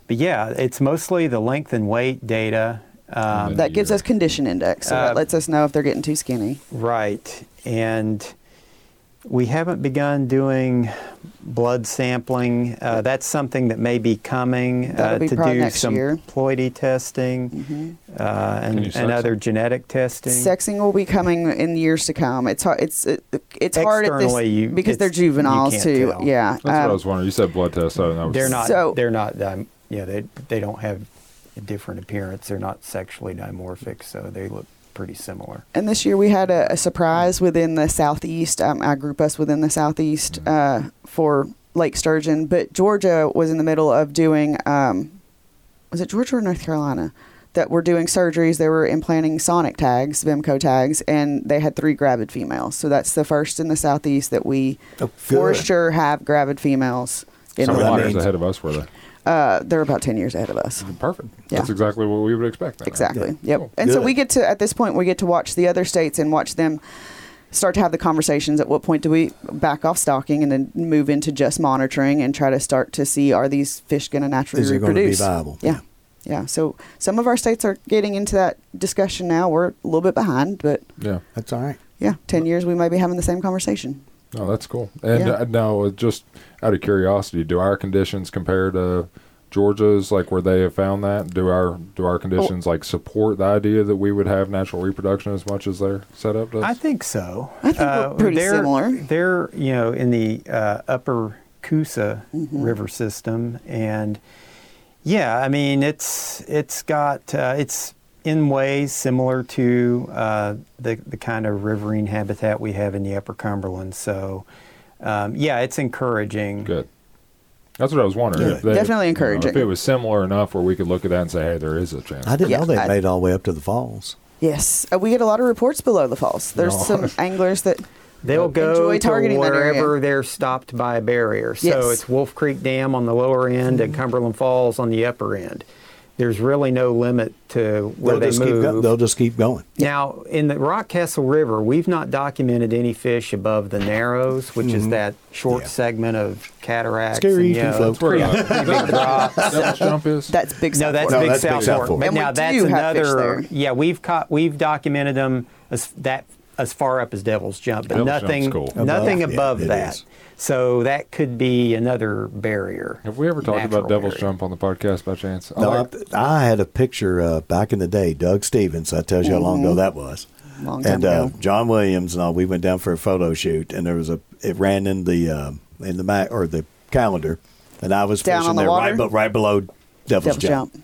but yeah, it's mostly the length and weight data. Um, that gives us condition index, so that Uh, lets us know if they're getting too skinny. Right. And we haven't begun doing blood sampling. Uh, that's something that may be coming uh, be to do some year. Mm-hmm. ploidy testing uh, Can you and, sex and other genetic testing. Sexing will be coming in years to come. It's hard. It's it, it's hard at this you- because they're juveniles too. tell. Yeah, That's what I um, was wondering. You said blood test. So that was, they're not. So- they're not. Um, yeah, they they don't have a different appearance. They're not sexually dimorphic, so they look pretty similar. And this year we had a, a surprise within the southeast. Um, I group us within the southeast uh, for Lake Sturgeon, but Georgia was in the middle of doing. Um, was it Georgia or North Carolina? That were doing surgeries. They were implanting sonic tags, Vemco tags, and they had three gravid females. So that's the first in the southeast that we Oh, for sure have gravid females In How many that ahead of us were they? Uh, they're about 10 years ahead of us. Perfect. Yeah. That's exactly what we would expect. Then. Exactly. Yeah. Yep. Cool. And so we get to at this point we get to watch the other states and watch them start to have the conversations. At what point do we back off stocking and then move into just monitoring and try to start to see are these fish going to naturally Is it going to be reproduce? viable? Yeah. Yeah. So some of our states are getting into that discussion now. We're a little bit behind, but Yeah. That's all right. yeah, 10 years we might be having the same conversation. Oh, that's cool. And Yeah. uh, now, uh, just out of curiosity, do our conditions compare to Georgia's, like where they have found that? Do our do our conditions like support the idea that we would have natural reproduction as much as their setup does? I think so. I think we're pretty they're, similar. They're you know in the uh, upper Coosa Mm-hmm. River system, and yeah, I mean it's it's got uh, it's in ways similar to uh, the the kind of riverine habitat we have in the Upper Cumberland. So um, yeah, it's encouraging. Good. That's what I was wondering. Yeah, they- definitely you know, encouraging. if it was similar enough where we could look at that and say, "Hey, there is a chance." I didn't Yeah, know they I- made all the way up to the falls. Yes. Uh, we get a lot of reports below the falls. There's No. some anglers that They'll go enjoy to targeting that area. wherever they're stopped by a barrier. So Yes. It's Wolf Creek Dam on the lower end and Cumberland Falls on the upper end. There's really no limit to where They'll they just keep move. go- they'll just keep going. Now, in the Rockcastle River, we've not documented any fish above the Narrows, which is mm-hmm. that short Yeah. segment of cataracts. Scary, and, you you know, it's pretty, pretty big drops. Devil's jump is. that's big. No, that's No, Big that's Big South South Fork. Fork. But And we now that's do have fish another. there. Yeah, we've caught, we've documented them as that as far up as Devil's Jump, but Devil's nothing, cool. nothing Above, yeah, above it that. is. So that could be another barrier. Have we ever talked about Devil's barrier. Jump on the podcast by chance? I No, like- I, I had a picture uh, back in the day. Doug Stevens. That tells you how long ago that was. Long time and uh. John Williams and all. We went down for a photo shoot, and there was a. It ran in the uh, in the ma- or the calendar, and I was Down fishing on the there water? right, but right below Devil's, Devil's Jump.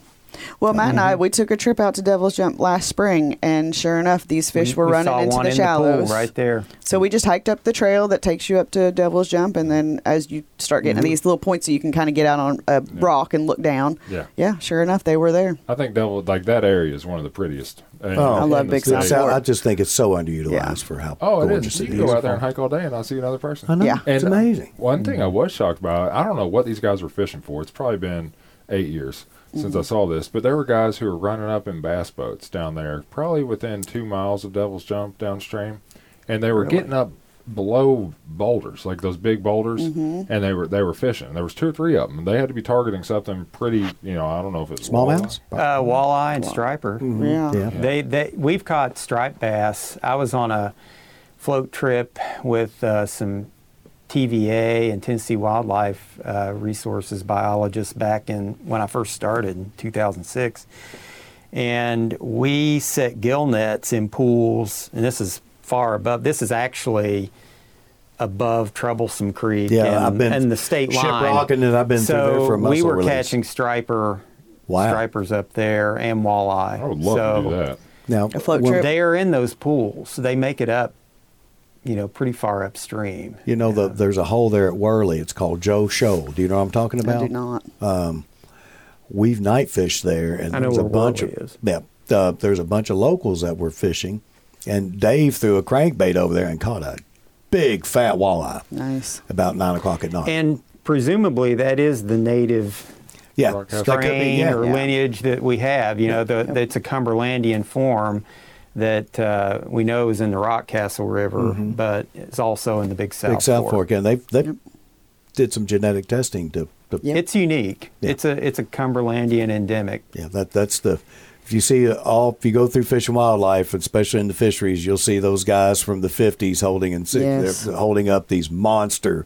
Well, Matt and I, Mm-hmm. we took a trip out to Devil's Jump last spring, and sure enough, these fish We- were we running saw into one the in shallows. pool right there. So we just hiked up the trail that takes you up to Devil's Jump, and then as you start getting to these little points, that you can kind of get out on a rock and look down. Yeah. Yeah, sure enough, they were there. I think Devil like that area is one of the prettiest. Oh, I love Big the South state. I just think it's so underutilized Yeah. for how Oh, it gorgeous is. You it can is. go out there and hike all day and not see another person. I know. Yeah. It's And, uh, amazing. One thing I was shocked about, I don't know what these guys were fishing for. It's probably been eight years since Mm-hmm. I saw this, but there were guys who were running up in bass boats down there, probably within two miles of Devil's Jump downstream, and they were getting up below boulders, like those big boulders, Mm-hmm. and they were they were fishing. There was two or three of them. They had to be targeting something pretty, you know, I don't know if it's Smallmouths. Uh, walleye and striper. Yeah. Yeah. They, they, we've caught striped bass. I was on a float trip with uh, some TVA and Tennessee Wildlife uh, Resources biologists back in when I first started in 2006, and we set gill nets in pools. And this is far above. This is actually above Troublesome Creek Yeah, and, I've been and the state line. shiprocking and I've been through there for a we were release. catching striper Wow. stripers up there and walleye. I would love so to do that. Now, when- They are in those pools. They make it up, you know, pretty far upstream. You know, the, there's a hole there at Worley. It's called Joe Shoal. Do you know what I'm talking about? I do not. We've night fished there, and I know there's a bunch Worley of is. yeah. Uh, there's a bunch of locals that were fishing, and Dave threw a crankbait over there and caught a big fat walleye Nice. about nine o'clock at night. And presumably that is the native yeah, Rock that Castle. could be, strain yeah. or Yeah. lineage that we have. You know, the, it's a Cumberlandian form that uh, we know is in the Rockcastle River, but it's also in the Big South Mm-hmm. Big South Fork. Fork, and they they did some genetic testing to. to Yep. It's unique. Yeah. It's a it's a Cumberlandian endemic. Yeah, that that's the. If you see all, if you go through Fish and Wildlife, especially in the fisheries, you'll see those guys from the '50s holding and Yes. holding up these monster,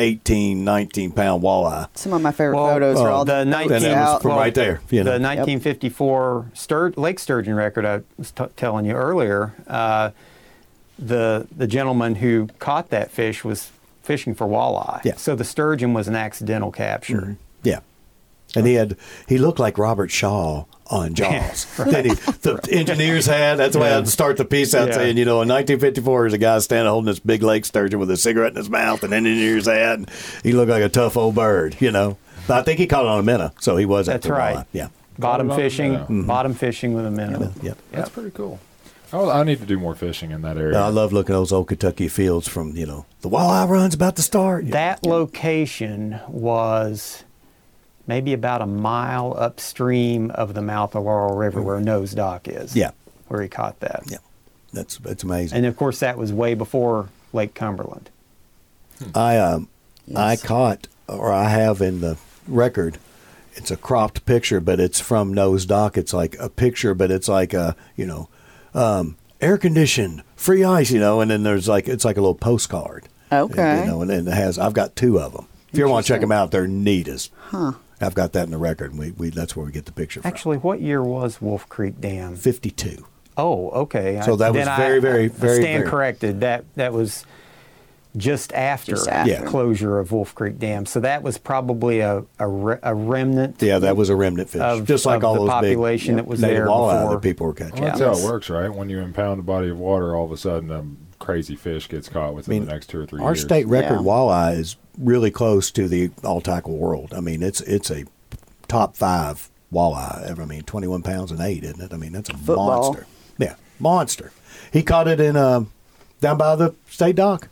18, 19 pound walleye. Some of my favorite Well, photos are oh, all the the, 19 boats was out. from right there, you know. The 1954 stur- lake sturgeon record I was t- telling you earlier. Uh, the the gentleman who caught that fish was fishing for walleye. Yeah. So the sturgeon was an accidental capture. Yeah. And he had he looked like Robert Shaw on Jaws. That he, the engineers had. That's why I'd start the piece out Yeah. saying, you know, in 1954, there's a guy standing holding this big lake sturgeon with a cigarette in his mouth, and engineers had. And he looked like a tough old bird, you know. But I think he caught it on a minnow, so he was That's after right. walleye. Yeah. Bottom Caught it on fishing, the minnow. Mm-hmm. bottom fishing with a minnow. Yep. That's pretty cool. Oh, I need to do more fishing in that area. I love looking at those old Kentucky Afields from you know the walleye run's about to start. That location was maybe about a mile upstream of the mouth of Laurel River where Nose Dock is. Yeah. Where he caught that. yeah, that's that's amazing. And of course, that was way before Lake Cumberland. I um, I caught or I have in the record. It's a cropped picture, but it's from Nose Dock. It's like a picture, but it's like a you know, um, air conditioned, free ice, you know, and then there's like it's like a little postcard. Okay. You know, and, and it has I've got two of them. If you ever want to check them out, they're neat as. Huh. I've got that in the record. And we, we that's where we get the picture from. Actually, what year was Wolf Creek Dam? fifty-two. Oh, okay. So that was then I- very, very, I very, stand very- corrected. That that was just after, Just after. Yeah. closure of Wolf Creek Dam. So that was probably a a, re- a remnant. Yeah, that was a remnant fish, Of- just like of all the those population big that was native there walleye before. that people were catching. Well, that's Yeah. how it works, right? When you impound a body of water, all of a sudden a crazy fish gets caught within mean, the next two or three Our years. state record Yeah. walleye is really close to the all tackle world. I mean, it's it's a top five walleye ever. I mean, twenty one pounds and eight, isn't it? I mean, that's a Football. monster. Yeah, monster. He caught it in um, down by the state dock.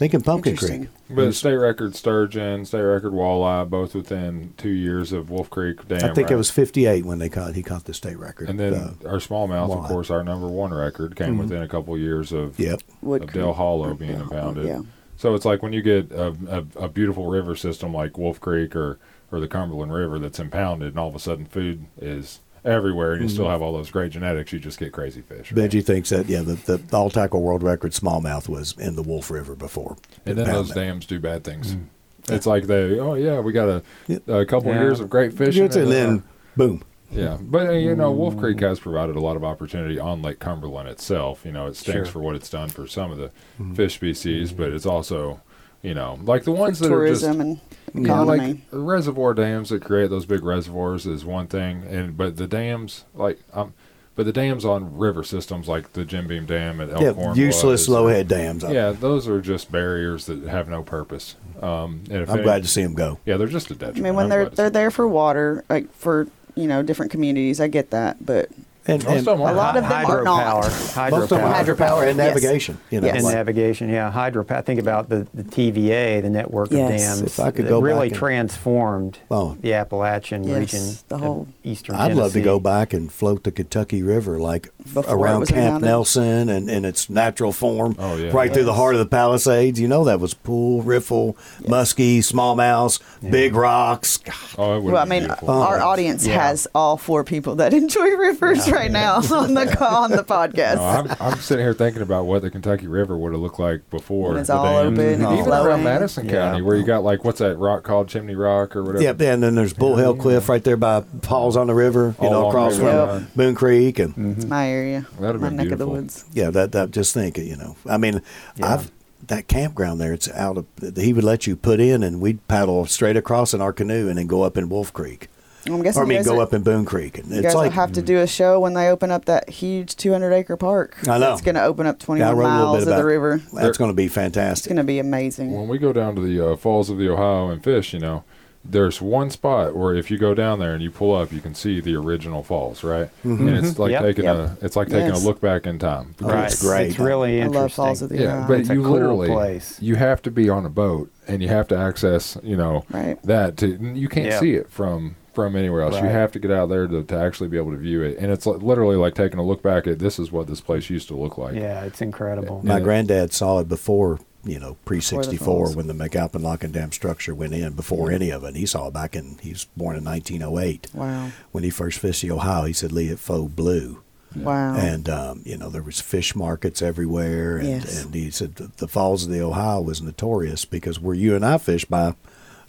Thinking Pumpkin Creek. But state record sturgeon, state record walleye, both within two years of Wolf Creek Dam. I think right? it was fifty eight when they caught. He caught the state record. And then Uh, our smallmouth, walleye. of course, our number one record came within a couple of years of, yep. Wood of Dale Hollow being Yeah. impounded. Yeah. So it's like when you get a, a, a beautiful river system like Wolf Creek or, or the Cumberland River that's impounded, and all of a sudden food is everywhere, and you still mm-hmm. have all those great genetics, you just get crazy fish. right? Benji thinks that yeah, the, the all tackle world record smallmouth was in the Wolf River before. And then those dams do bad things. Mm. It's like they, oh yeah, we got a, a couple Yeah. years of great fishing, and then uh, boom. yeah. But uh, you know, Wolf Creek mm. has provided a lot of opportunity on Lake Cumberland itself. You know, it stinks Sure. for what it's done for some of the mm-hmm. fish species, but it's also, you know, like the ones that are just tourism and Yeah, economy. like reservoir dams that create those big reservoirs is one thing, and but the dams like um, but the dams on river systems like the Jim Beam Dam at Yeah, Elkhorn, useless low head dams. Yeah, those are just barriers that have no purpose. Um, and if I'm any- glad to see them go. Yeah, they're just a detriment. I mean, when I'm they're they're there for water, like for you know different communities, I get that, but And, and of them are. a lot of them are not. hydropower, most of them are hydropower, hydropower and Yes. navigation. You know, Yes. and like- navigation. Yeah, hydropower. Think about the, the TVA, the network Yes. of dams. If I could go really back and- transformed Oh. the Appalachian Yes, region, the whole- eastern. I'd love to go back and float the Kentucky River like Before around Camp impounded. Nelson and in its natural form, Oh, yeah. right through the heart of the Palisades. You know that was pool, riffle, muskie, smallmouth, big rocks. Oh, it would well, I mean, beautiful. Uh, our audience Yeah. has all four people that enjoy rivers right now on the on the podcast. No, I'm, I'm sitting here thinking about what the Kentucky River would have looked like before. It's all dam. open and Even flowing. around Madison Yeah. County, where you got like what's that rock called, Chimney Rock or whatever. Yeah, and then there's Bull Hill Cliff right there by Paul's on the River. You All know, across from river. Yep. Boone Creek and mm-hmm. it's my area, That'd have my been neck of the woods. yeah, that that just think. You know, I mean, I've that campground there. It's out of. He would let you put in, and we'd paddle straight across in our canoe, and then go up in Wolf Creek, I'm guessing or I you mean, guys, go are- up in Boone Creek. And you it's guys will have to do a show when they open up that huge 200 acre park. I know. It's going to open up 21 Yeah, I wrote a little miles of the about- river. that's going to be fantastic. It's going to be amazing. When we go down to the uh, falls of the Ohio and fish, you know, there's one spot where if you go down there and you pull up, you can see the original falls, right? Mm-hmm. And it's like Yep. taking Yep. a it's like taking Yes. a look back in time. Right, It's great. It's really I interesting. love Falls of the Yeah, Ohio. but It's a you cool literally place. you have to be on a boat and you have to access, you know, Right. that to you can't Yeah. see it from from anywhere else. You have to get out there to, to actually be able to view it. And it's like, literally like taking a look back at this is what this place used to look like. Yeah, it's incredible. My Yeah. granddad saw it before, you know, pre 64 when the McAlpine Lock and Dam structure went in, before any of it. He saw it back in, he was born in 1908. Wow. When he first fished the Ohio, he said, Lee, it faux blue. Wow. And, um, you know, there was fish markets everywhere. And, Yes. and he said the, the Falls of the Ohio was notorious because where you and I fish by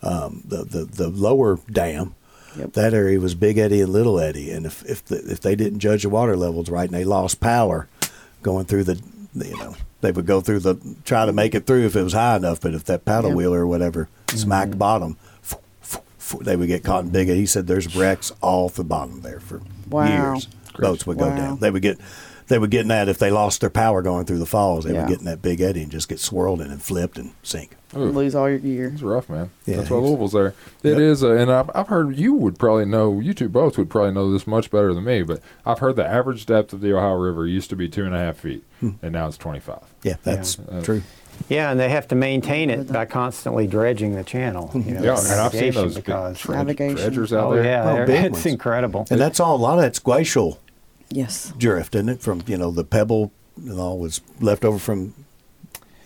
um, the, the, the lower dam, Yep. that area was Big Eddy and Little Eddy. And if, if, the, if they didn't judge the water levels right and they lost power going through the, you know, they would go through the, try to make it through if it was high enough. But if that paddle Yep. wheel or whatever smacked mm-hmm. bottom, they would get caught in Big Eddy. He said there's wrecks off the bottom there for Wow. years. Boats would go Wow. down. They would get they would get in that if they lost their power going through the falls. They Yeah. would get in that big eddy and just get swirled in and flipped and sink. Ooh. Lose all your gear. It's rough, man. Yeah, That's why he's- Louisville's there. It is, uh, and I've, I've heard you would probably know. You two both would probably know this much better than me. But I've heard the average depth of the Ohio River used to be two and a half feet, and now it's twenty-five. Yeah, that's Yeah. true. Yeah, and they have to maintain it by constantly dredging the channel. You know, Yeah, for and I've seen those big because dredge- Navigation. dredgers out oh there. yeah, Oh, they're- big it's ones. incredible. And that's all. A lot of that's glacial Yes. drift, isn't it? From you know the pebble and all was left over from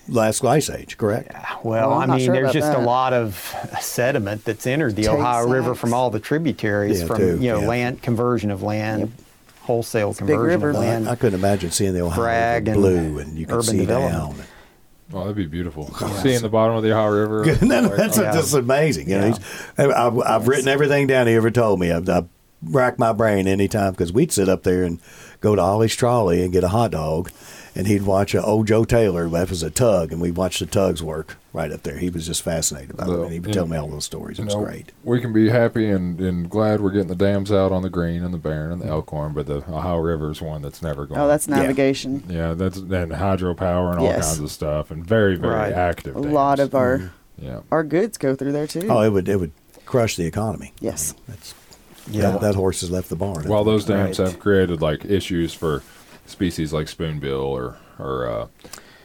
last ice age. Correct. Well, Well, I'm I not mean, sure there's just that. a lot of sediment that's entered the Take Ohio River from all the tributaries, Yeah, from too, you know yeah. land conversion of land, Yep. wholesale a big conversion river. of land. I couldn't imagine seeing the Ohio River and blue and you can see development. down. Oh, that'd be beautiful. Seeing the bottom of the Ohio River. No, like, that's Yeah. just amazing. You know, he's, I've, I've written everything down he ever told me. I've, I've racked my brain anytime because we'd sit up there and go to Ollie's Trolley and get a hot dog, and he'd watch a old Joe Taylor. That was a tug, and we'd watch the tugs work right up there. He was just fascinated by it, and he would yeah. tell me all those stories. It was know, great. We can be happy and, and glad we're getting the dams out on the Green and the Barren and the Elkhorn, but the Ohio River is one that's never going. Oh, that's navigation. yeah, that's and hydropower and all Yes. kinds of stuff, and very very Right. active. A dams. lot of our mm-hmm. yeah. our goods go through there too. Oh, it would it would crush the economy. yes. That's Yeah. that, that horse has left the barn. While those dams Right. have created like issues for species like spoonbill or or uh,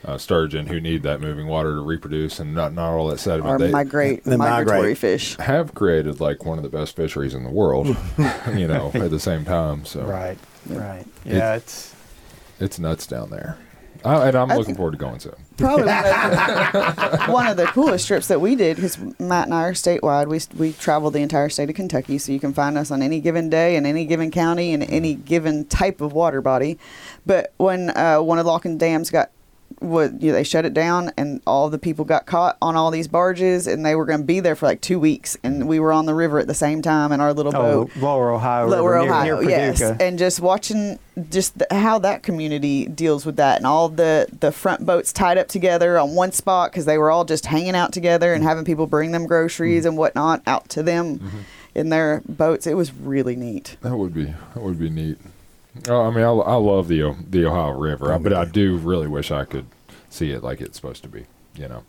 uh, sturgeon who need that moving water to reproduce and not not all that sediment. Our they migrate They migratory migrate. fish. have created like one of the best fisheries in the world. you know, at the same time, so Right, right. Yeah, it's it's nuts down there. I, and I'm I looking forward to going soon. Probably one of, the, one of the coolest trips that we did because Matt and I are statewide. We we travel the entire state of Kentucky, so you can find us on any given day in any given county in any given type of water body. But when uh, one of the locking dams got what you know, they shut it down and all the people got caught on all these barges and they were going to be there for like two weeks and we were on the river at the same time in our little oh, boat Lower Ohio Lower River, Ohio, near, yes, and just watching just the, how that community deals with that, and all the the front boats tied up together on one spot because they were all just hanging out together and mm-hmm. having people bring them groceries mm-hmm. and whatnot out to them mm-hmm. in their boats. It was really neat. That would be that would be neat. Oh, I mean, I, I love the O- the Ohio River, Oh, but I do really wish I could see it like it's supposed to be. You know,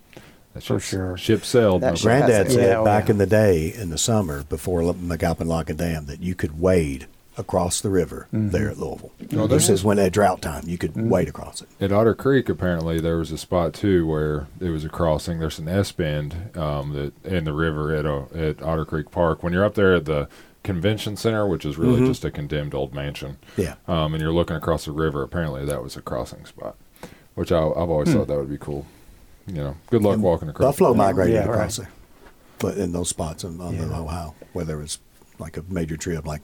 that For ship's- sure. Ship sailed. That no ship problem. Granddad said Yeah, oh, back yeah. in the day in the summer before L- McAlpine Lock and Dam that you could wade across the river Mm-hmm. there at Louisville. No, this is was- when at drought time you could Mm-hmm. wade across it. At Otter Creek, apparently there was a spot too where it was a crossing. There's an S bend um, that in the river at uh, at Otter Creek Park. When you're up there at the convention center, which is really just a condemned old mansion, Yeah. um, and you're looking across the river, apparently that was a crossing spot, which I, I've always thought that would be cool. You know, good luck walking across. Buffalo the- migrated Yeah, across right. there, but in those spots on, on the Ohio where there was like a major trip like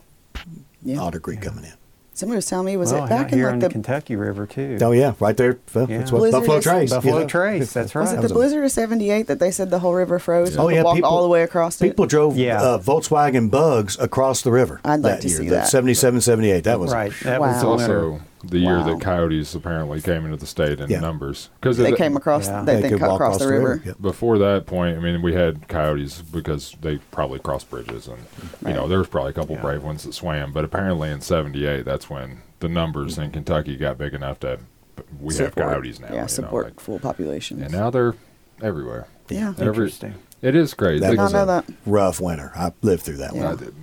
Yeah. Otter Creek coming in. Somebody was telling me, was well, it back out in like the the Kentucky River too. Oh yeah, right there. Well, Yeah. That's what Blizzard Buffalo is- Trace. Buffalo know. Trace, that's right. was it That the was a- blizzard of '78 that they said the whole river froze? Oh and yeah, walked people, all the way across. People it? drove Yeah. uh, Volkswagen Bugs across the river. I'd like that to year. see that. 77, 78. That was right. That Wow. was It's the winter. also the year that coyotes apparently came into the state in Yeah. numbers because They came across. Yeah. They, they, could cut walk across the river. Yep. before that point, I mean, we had coyotes because they probably crossed bridges, and you know, there was probably a couple Yeah. brave ones that swam. But apparently, in '78, that's when the numbers in Kentucky got big enough that we have coyotes now. you Yeah, know, support like- full populations. and now they're everywhere. yeah. Every- Interesting. It is great. That I was know a that. rough winter. I lived through that Yeah. I one.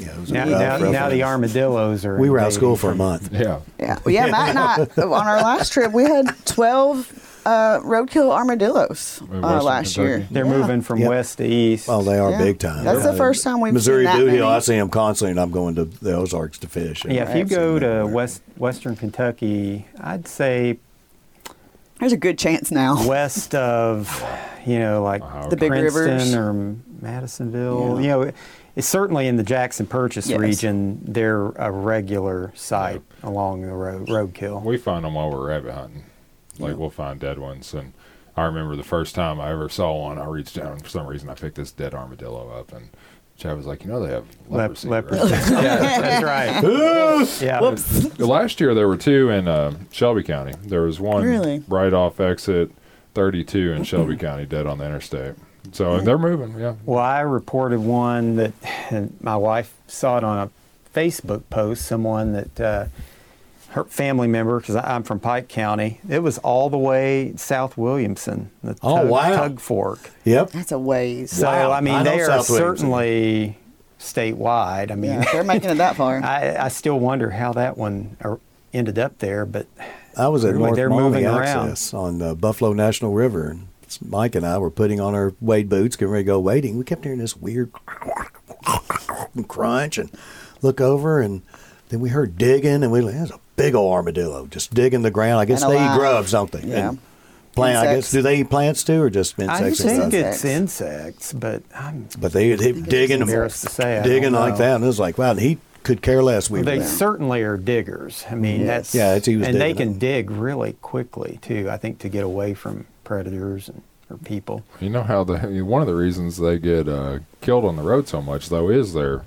Did. Yeah, it was Now, now, now the armadillos are. We were out of school for a month. Yeah. Yeah, well, yeah. Matt and I on our last trip we had twelve uh, roadkill armadillos uh, Western last year. They're Yeah. moving from Yep. west to east. Oh, they are Yeah. big time. That's the first time we've Missouri seen that Boot many. Hill. I see them constantly, and I'm going to the Ozarks to fish. yeah, if you go to everywhere. west western Kentucky, I'd say There's a good chance now. west of, you know, like Ohio The big Princeton rivers. or Madisonville. Yeah. You know, it's certainly in the Jackson Purchase Yes. region. They're a regular sight along the road roadkill. We find them while we're rabbit hunting. Like we'll find dead ones, and I remember the first time I ever saw one. I reached down and for some reason I picked this dead armadillo up, and Chad was like, "You know they have Lep- leprosy." leprosy. right?" yeah, that's right. yeah. Whoops. Last year there were two in uh, Shelby County. There was one Really? right off exit 32 in Shelby County, dead on the interstate. So they're moving. Yeah, Well, I reported one that my wife saw it on a Facebook post. Someone that uh, her family member, because I'm from Pike County, it was all the way south Williamson, the Oh, tug, wow. tug fork. Yep. That's a ways. So Wow. I mean, I they are South Williamson. certainly statewide. I mean, yeah, they're making it that far. I, I still wonder how that one ended up there, but I was at Really, North they're Maumee moving around. On the Buffalo National River, and Mike and I were putting on our wade boots, getting ready to go wading. We kept hearing this weird crunch, and look over, and then we heard digging, and we there's a big old armadillo just digging the ground. I guess they eat alive. grubs, don't they? Yeah. And plant. I guess do they eat plants too, or just insects? I think stuff? it's insects. But I'm But they they digging, embarrassed to say. Digging like that, and it was like, wow, he could care less. We They were- certainly are diggers. I mean, that's Yeah, it's- he was and they can it. dig really quickly too. I think to get away from predators and or people. You know how the one of the reasons they get uh, killed on the road so much though is their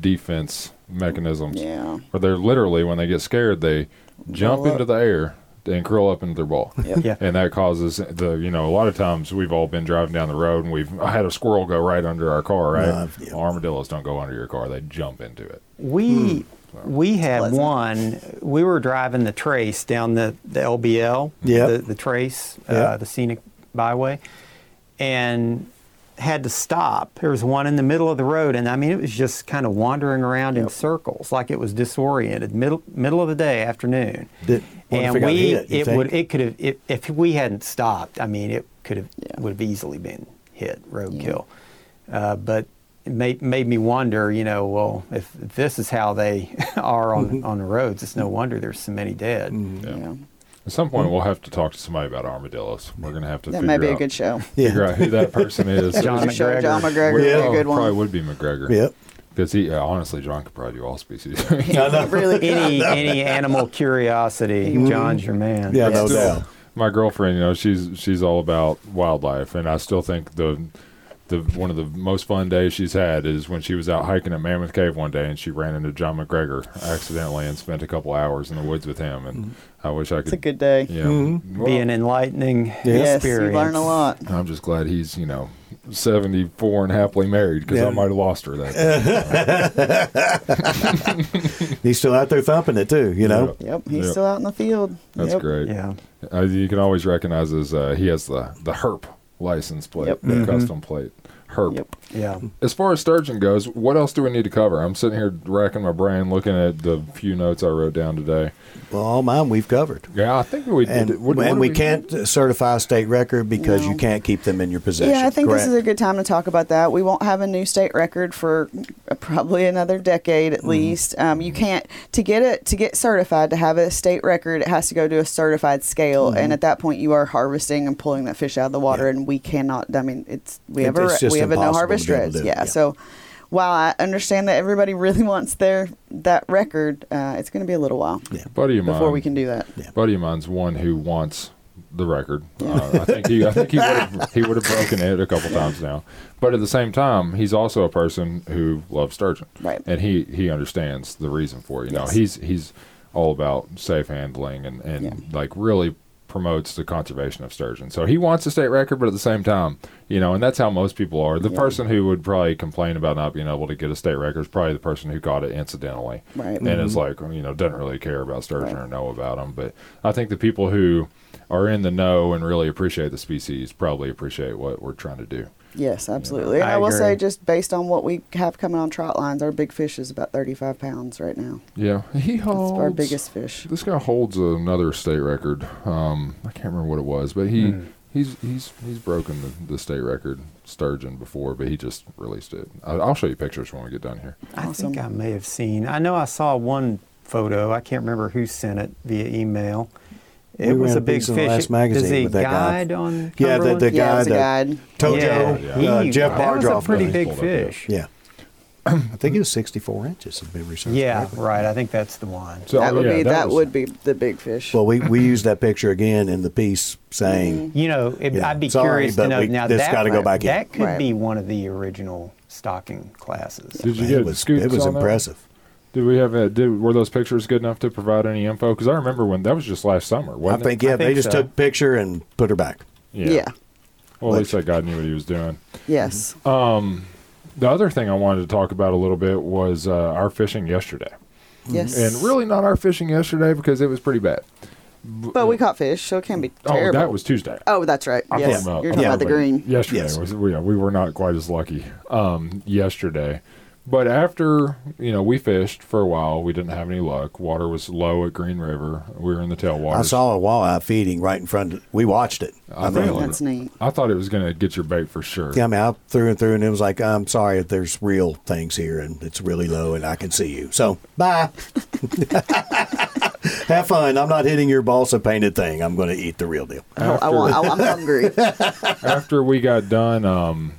defense mechanisms. Yeah. Where they're literally when they get scared they jump Roll into the air and curl up into their ball. Yep. Yeah. And that causes the you know a lot of times we've all been driving down the road and we've I had a squirrel go right under our car right. No, I've- yeah. Armadillos don't go under your car; they jump into it. We Hmm. We had one. We were driving the Trace down the the LBL, Yep. the, the Trace, uh, the scenic byway, and had to stop. There was one in the middle of the road, and I mean it was just kind of wandering around in circles, like it was disoriented. Middle middle of the day, afternoon. Did- and we it would it could have if, if we hadn't stopped. I mean it could have Yeah. would have easily been hit roadkill. Uh, but it made, made me wonder, you know, well, if, if this is how they are on, mm-hmm. on the roads, it's no wonder there's so many dead. Mm-hmm. Yeah. Yeah. At some point, mm-hmm. we'll have to talk to somebody about armadillos. We're going to have to That figure may be a good show. figure out who that person is. John Good show, McGregor. John McGregor would be a good one. Probably would be McGregor. Yep. Because he, uh, honestly, John could probably do all species. really good. Any any animal curiosity, John's your man. Yeah, no Still, doubt. My girlfriend, you know, she's she's all about wildlife, and I still think the the one of the most fun days she's had is when she was out hiking at Mammoth Cave one day, and she ran into John McGregor accidentally and spent a couple hours in the woods with him. And I wish I could. It's a good day. Yeah. Mm-hmm. well, Be an enlightening Yes, experience. you learn a lot. I'm just glad he's you know 74 and happily married because Yeah. I might have lost her that. day. He's still out there thumping it too. You know. Yep, he's Yep. still out in the field. That's Yep. great. Yeah. Uh, you can always recognize his. Uh, he has the the Herp license plate, Yep. the custom plate. Herp. Yep. Yeah. As far as sturgeon goes, what else do we need to cover? I'm sitting here racking my brain, looking at the few notes I wrote down today. Well, all mine we've covered. Yeah, I think we And, did. What, what and do we, can't certify a state record because you can't keep them in your possession. Yeah, I think correct? this is a good time to talk about that. We won't have a new state record for uh, probably another decade Mm-hmm. at least. Um, you can't to get it to get certified to have a state record. It has to go to a certified scale, and at that point, you are harvesting and pulling that fish out of the water. Yeah. and we cannot. I mean, it's we It- have a it's just we have a no harvest to be able reds. to do it, Yeah, yeah. so. While I understand that everybody really wants their that record, uh, it's going to be a little while Yeah. buddy of mine, before we can do that. buddy of mine's one who wants the record. Uh, I think he, I think he would have, he would have broken it a couple times now. But at the same time, he's also a person who loves sturgeon, Right. And he he understands the reason for it. You know, he's he's all about safe handling and and Yeah. like really promotes the conservation of sturgeon. So he wants a state record, but at the same time, you know, and that's how most people are. The person who would probably complain about not being able to get a state record is probably the person who got it incidentally Right. and is mm-hmm. like you know doesn't really care about sturgeon Right. or know about them. But I think the people who are in the know and really appreciate the species probably appreciate what we're trying to do. Yes, absolutely. And I I, will say, just based on what we have coming on trot lines, our big fish is about 35 pounds right now. Yeah, he It's holds our biggest fish. This guy holds another state record. Um, I can't remember what it was, but he. He's he's he's broken the, the state record sturgeon before, but he just released it. I, I'll show you pictures when we get done here. I Awesome. think I may have seen. I know I saw one photo. I can't remember who sent it via email. It We was a a big piece in the fish. last magazine Does he with that guy. guide on? Yeah, the- the yeah, guy it's a guide. Tojo, Yeah, uh, he- Jeff that was a pretty big Pulled up here. fish. Yeah. I think it was 64 inches of memory serves Yeah, correctly. right. I think that's the one. So that would yeah, be that, was- would be the big fish. Well, we, we used that picture again in the piece saying, You know, it, Yeah, I'd be sorry, curious to know. we- now this that gotta go back in. that could Right. be one of the original stocking classes. Did you man, get it was, scutes it was on that? Impressive. Did we have a, did were those pictures good enough to provide any info? Because I remember when that was just last summer. I Wasn't think, it? yeah, I they think just so. took a picture and put her back. yeah. Well, at least that guy knew what he was doing. Yes. The other thing I wanted to talk about a little bit was uh, our fishing yesterday. Yes. and really not our fishing yesterday because it was pretty bad. But we caught fish, so it can be Oh, terrible. that was Tuesday. Oh, that's right. I'm yes, talking about- you're I'm talking about the green. Yesterday Yes. was we, we were not quite as lucky um, yesterday, but after you know we fished for a while, we didn't have any luck. Water was low at Green River. We were in the tailwater. I saw a walleye feeding right in front. Of, we watched it. I I mean, thought- That's neat. I thought it was going to get your bait for sure. yeah, I mean, I through and through, and it was like, I'm sorry if there's real things here, and it's really low, and I can see you. So bye. Have fun. I'm not hitting your balsa painted thing. I'm going to eat the real deal. I, I want, I, I'm hungry. after we got done um,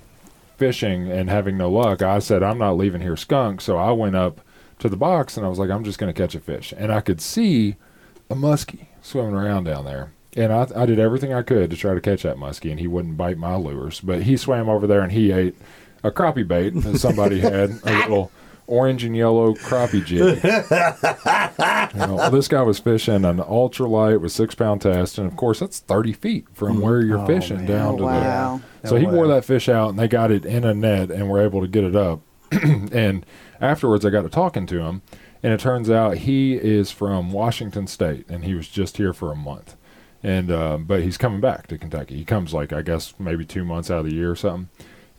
fishing and having no luck, I said, I'm not leaving here skunk. So I went up to the box and I was like, I'm just going to catch a fish. And I could see a muskie swimming around down there. And I, I did everything I could to try to catch that muskie, and he wouldn't bite my lures. But he swam over there and he ate a crappie bait that somebody had, a little orange and yellow crappie jig. You know, this guy was fishing an ultralight with six pound test, and of course that's thirty feet from where you're Oh, fishing man. down to wow. the. So he No wore that fish out, and they got it in a net, and were able to get it up. and afterwards, I got to talking to him, and it turns out he is from Washington State, and he was just here for a month, and uh, but he's coming back to Kentucky. He comes like I guess maybe two months out of the year or something.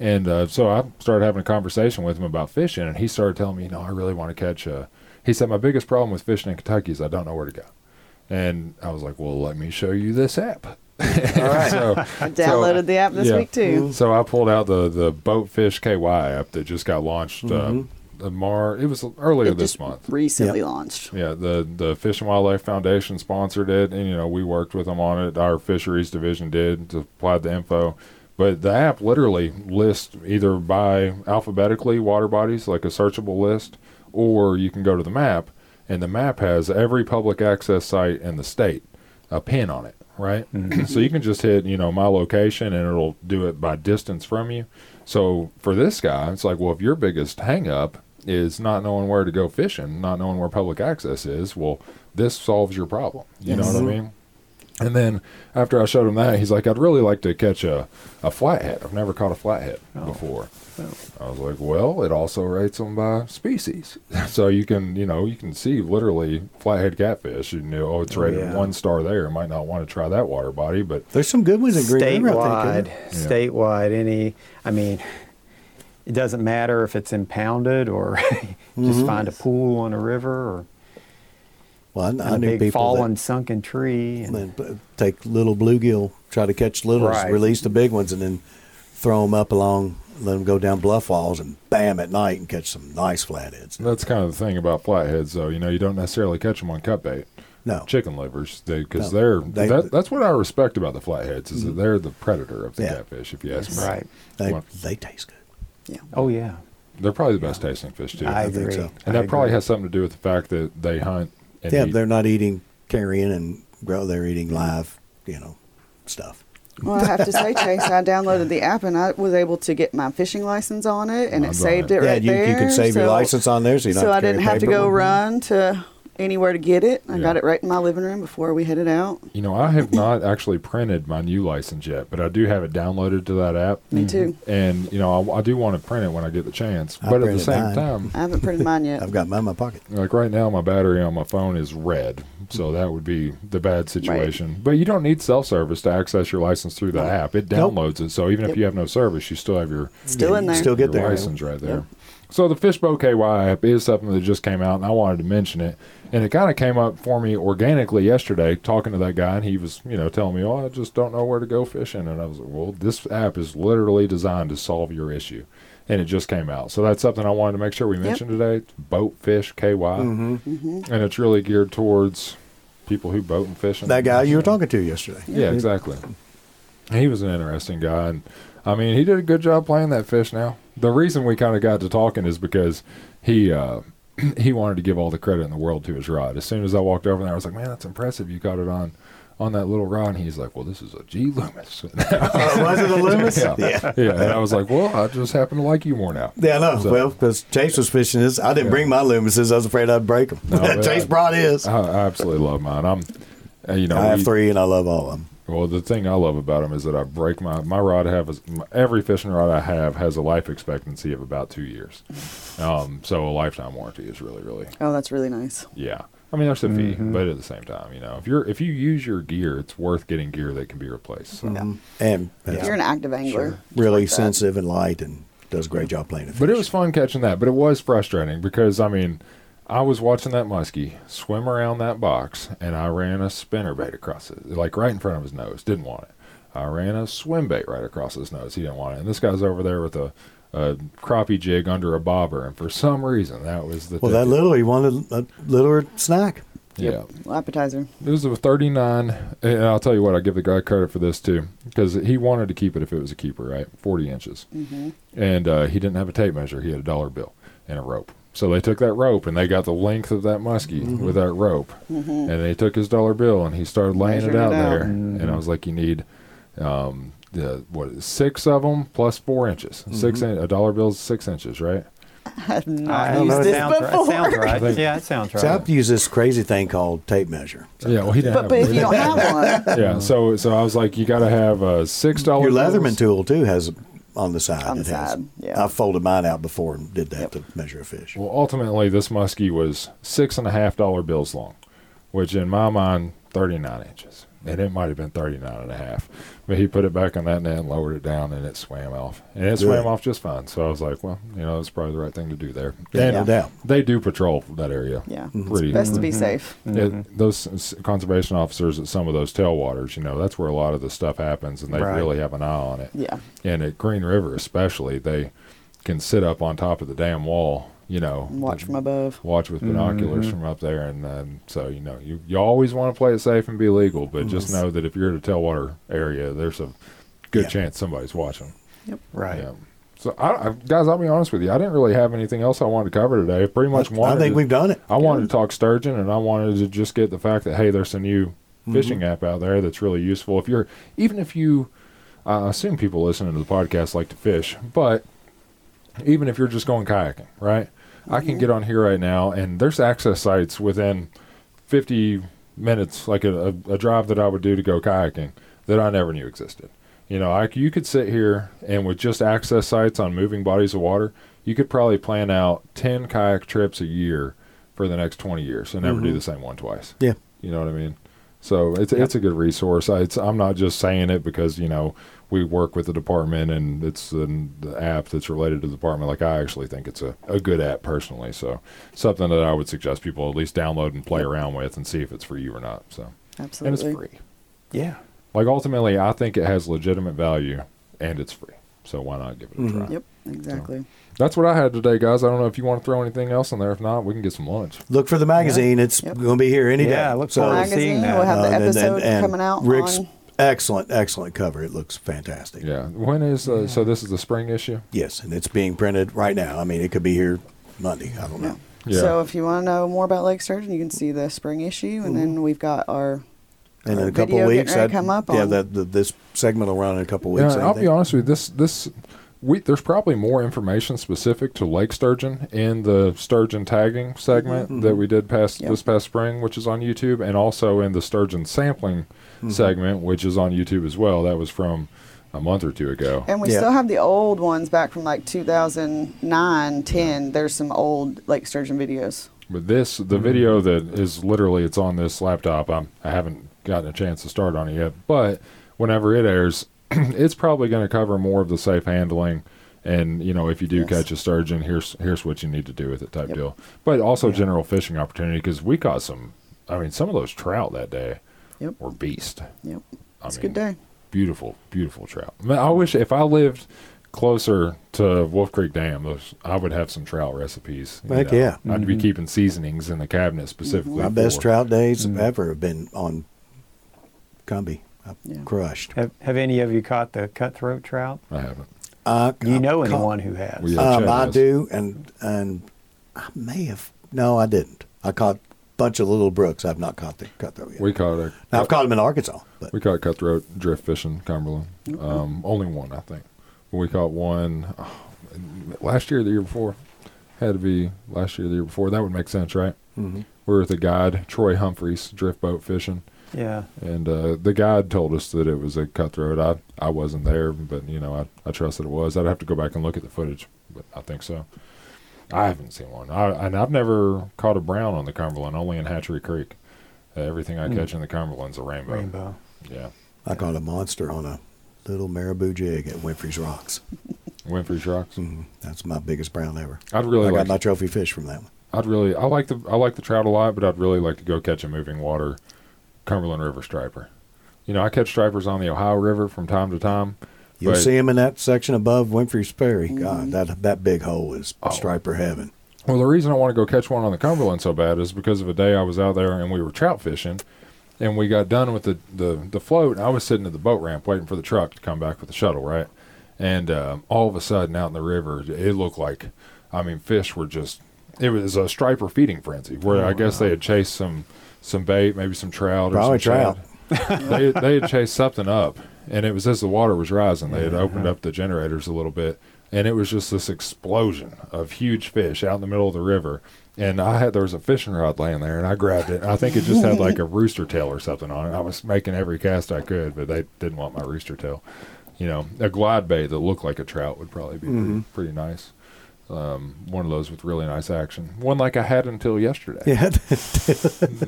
And uh, so I started having a conversation with him about fishing, and he started telling me, you know, I really want to catch a. He said, my biggest problem with fishing in Kentucky is I don't know where to go. And I was like, well, let me show you this app. All right. so, I downloaded the app this yeah. week too. so I pulled out the the Boatfish KY app that just got launched. Uh, the Mar, it was earlier It this month. recently Yep. launched. Yeah, the the Fish and Wildlife Foundation sponsored it, and you know we worked with them on it. Our fisheries division did to apply the info, but the app literally lists either by alphabetically water bodies, like a searchable list, or you can go to the map, and the map has every public access site in the state, a pin on it, right? Mm-hmm. so you can just hit you know my location, and it'll do it by distance from you. So for this guy, it's like, well, if your biggest hang up is not knowing where to go fishing, not knowing where public access is, well, this solves your problem. You know what I mean? And then after I showed him that, he's like, I'd really like to catch a, a flathead. I've never caught a flathead oh. before. Oh. I was like, well, it also rates them by species. so you can, you know, you can see literally flathead catfish. You know, oh, it's Oh, rated yeah. one star there. Might not want to try that water body, but There's some good ones in Green River, I statewide, think. Yeah. statewide, any, I mean, it doesn't matter if it's impounded or just mm-hmm. find a pool on a river or Well, I, I a knew big people fallen that sunken tree. And, then take little bluegill, try to catch littles, Right. release the big ones, and then throw them up along, let them go down bluff walls, and bam at night and catch some nice flatheads. that's kind of the thing about flatheads, though. You know, you don't necessarily catch them on cut bait. No, chicken livers because No, they're they- that, that's what I respect about the flatheads is that mm-hmm. they're the predator of the Yeah. catfish. If you ask me, right. they, Well- they taste good. Yeah. Oh, yeah. they're probably the best tasting fish too, I think agree. so. and I that probably has something to do with the fact that they hunt. And Yeah, eat. they're not eating carrion and grow. They're eating live, you know, stuff. Well, I have to say, Chase, I downloaded the app and I was able to get my fishing license on it, and Oh, it saved it right. yeah, right you, there. you can save your license on there, so you so I didn't have to go run to anywhere to get it. I Yeah. got it right in my living room before we headed out. You know, I have not actually printed my new license yet, but I do have it downloaded to that app. Me too. Mm-hmm. And you know, I, I do want to print it when I get the chance. I but at the printed same mine. time, I haven't printed mine yet. I've got mine in my pocket. like right now, my battery on my phone is red, so that would be the bad situation. But you don't need self service to access your license through the app. It Nope. downloads it, so even if you have no service, you still have your Still in you there. Still get your there. license right there. So the Fishbow KY app is something that just came out, and I wanted to mention it. And it kind of came up for me organically yesterday, talking to that guy, and he was, you know, telling me, "Oh, I just don't know where to go fishing." And I was like, "Well, this app is literally designed to solve your issue." And it just came out, so that's something I wanted to make sure we mentioned today. It's Boatfish KY, Mm-hmm. and it's really geared towards people who boat and fish. and- That guy you were talking to yesterday. yeah, exactly. He was an interesting guy, and I mean, he did a good job playing that fish. Now, the reason we kind of got to talking is because he uh, he wanted to give all the credit in the world to his rod. As soon as I walked over there, I was like, "Man, that's impressive! You got it on on that little rod." And he's like, "Well, this is a G Loomis." Was it a Loomis? yeah. yeah. yeah, and I was like, "Well, I just happen to like you more now." Yeah, I know. So- well, because Chase was fishing this. I didn't Yeah. bring my Loomises. I was afraid I'd break them. No, Chase I- brought his. I, I absolutely love mine. I'm, uh, you know, I have we- three, and I love all of them. Well, the thing I love about them is that I break my my rod. Have a, every fishing rod I have has a life expectancy of about two years. Um, so a lifetime warranty is really really Oh, that's really nice. yeah. I mean, that's a fee, but at the same time, you know, if you're if you use your gear, it's worth getting gear that can be replaced. So. Yeah. And If you're an active angler, it's really worth that. sensitive and light and does a great job playing the fish. But it was fun catching that. But it was frustrating because I mean, I was watching that muskie swim around that box, and I ran a spinner bait across it, like right in front of his nose. Didn't want it. I ran a swim bait right across his nose. He didn't want it. And this guy's over there with a, a crappie jig under a bobber, and for some reason that was the well, that little, he wanted a littler snack. yeah. Well, appetizer. It was a 39, and I'll tell you what, I'll give the guy credit for this too, because he wanted to keep it if it was a keeper, right? 40 inches. And uh, he didn't have a tape measure. He had a dollar bill and a rope. So they took that rope and they got the length of that muskie mm-hmm. with that rope. Mm-hmm. And they took his dollar bill and he started laying it Measuring out it out. there. Mm-hmm. And I was like, you need. Um, the, what is it, six of them plus four inches. Six in, a dollar bill is six inches, right? I have not I used this sounds before. It sounds right. think- Yeah, it sounds right. So I've used this crazy thing called tape measure. Yeah. Well, he didn't but, have but if you don't have one, yeah. So so I was like, you got to have a six dollar. Your Leatherman tool too has on the side. On the it has. yeah. I folded mine out before and did that to measure a fish. Well, ultimately, this muskie was six and a half dollar bills long, which in my mind, 39 inches. And it might have been 39 and a half. But he put it back on that net and lowered it down, and it swam off. And it swam Good. off just fine. So I was like, well, you know, that's probably the right thing to do there. Yeah, and no doubt. They do patrol that area. yeah, Pretty. best to be safe. It, those conservation officers at some of those tailwaters, you know, that's where a lot of the stuff happens, and they Right. really have an eye on it. Yeah, And at Green River, especially, they can sit up on top of the dam wall, you know, watch from above. watch with binoculars mm-hmm. from up there, and then so you know you you always want to play it safe and be legal, but just know that if you're at a tailwater area, there's a good Yeah. chance somebody's watching. Yep. Right. Yeah. So I, I, guys, I'll be honest with you, I didn't really have anything else I wanted to cover today. I pretty much I think to, we've done it. I wanted to talk sturgeon, and I wanted to just get the fact that hey, there's a new mm-hmm. fishing app out there that's really useful. If you're even if you, I assume people listening to the podcast like to fish, but even if you're just going kayaking, right? I can get on here right now, and there's access sites within 50 minutes, like a, a, a drive that I would do to go kayaking, that I never knew existed. You know, I, you could sit here and with just access sites on moving bodies of water, you could probably plan out 10 kayak trips a year for the next 20 years and never do mm-hmm. the same one twice. Yeah. You know what I mean? So it's it's a good resource. I, it's, I'm not just saying it because you know we work with the department and it's an, the app that's related to the department. Like I actually think it's a, a good app personally. So something that I would suggest people at least download and play around with and see if it's for you or not. So absolutely, and it's free. Yeah. Like ultimately, I think it has legitimate value and it's free. So why not give it a try? Yep, exactly. That's what I had today, guys. I don't know if you want to throw anything else in there. If not, we can get some lunch. Look for the magazine. It's Yep. going to be here any day. Yeah, I look forward to Magazine. seeing that. We'll have the Uh, and- and- episode and coming out Rick's on. Excellent, excellent cover. It looks fantastic. Yeah. When is uh, so? This is the spring issue. Yes, and it's being printed right now. I mean, it could be here Monday. I don't know. Yeah. So if you want to know more about Lake Sturgeon, you can see the spring issue, and then we've got our And in a couple of weeks, ready to that- come up yeah, on- that the, this segment will run in a couple of Yeah, weeks. I I'll be honest with you. This this we there's probably more information specific to lake sturgeon in the sturgeon tagging segment that we did past Yep. this past spring, which is on YouTube, and also in the sturgeon sampling Mm-hmm. segment, which is on YouTube as well. That was from a month or two ago. And we Yeah. still have the old ones back from like 2009, 10. There's some old Lake Sturgeon videos. But this, the mm-hmm. video that is literally, it's on this laptop. I'm, I haven't gotten a chance to start on it yet, but whenever it airs, it's probably going to cover more of the safe handling. And you know, if you do Yes. catch a sturgeon, here's here's what you need to do with it, type Yep. deal. But also general fishing opportunity because we caught some. I mean, some of those trout that day Yep. were beast. Yep. I It's a good day. Beautiful, beautiful trout. Man, I wish if I lived closer to Wolf Creek Dam, those I would have some trout recipes. Heck know. yeah. I'd be keeping seasonings in the cabinet specifically. My best trout days ever have been on Cumby. I Yeah. crushed. Have, have any of you caught the cutthroat trout? I haven't. Uh, Do you know I caught- anyone who has? Well, yeah. Um, Chad I has. do, and and I may have. No, I didn't. I caught a bunch of little brooks. I've not caught the cutthroat yet. We caught a now, I've caught them in Arkansas, but we caught cutthroat drift fishing Cumberland. Um, only one, I think. We caught one oh, last year, or the year before. Had to be last year, or the year before. That would make sense, right? Mhm. We were with a guide, Troy Humphreys, drift boat fishing, Yeah. And uh, the guide told us that it was a cutthroat. I I wasn't there, but you know I I trust that it was. I'd have to go back and look at the footage, but I think so. I haven't seen one. I, and I've never caught a brown on the Cumberland, only in Hatchery Creek. Uh, everything I catch in the Cumberland's a rainbow. Rainbow. Yeah. I caught a monster on a little marabou jig at Winfrey's Rocks. Winfrey's Rocks. Mhm. That's my biggest brown ever. I'd really I like got my trophy fish from that one. I'd really, I like the, I like the trout a lot, but I'd really like to go catch a moving water Cumberland River striper. You know, I catch stripers on the Ohio River from time to time. You'll but- see him in that section above Winfrey's Ferry. God, that that big hole is Oh. striper heaven. Well, the reason I want to go catch one on the Cumberland so bad is because of a day I was out there and we were trout fishing, and we got done with the the, the float. And I was sitting at the boat ramp waiting for the truck to come back with the shuttle, right? And uh, all of a sudden, out in the river, it looked like, I mean, fish were just. It was a striper feeding frenzy where I guess they had chased some some bait, maybe some trout, or Probably some trout. shad. they they had chased something up, and it was as the water was rising. They had opened up the generators a little bit, and it was just this explosion of huge fish out in the middle of the river. And I had there was a fishing rod laying there, and I grabbed it. I think it just had like a rooster tail or something on it. I was making every cast I could, but they didn't want my rooster tail. You know, a glide bait that looked like a trout would probably be pretty, mm-hmm. pretty nice. Um, one of those with really nice action. One like I had until yesterday. Yeah.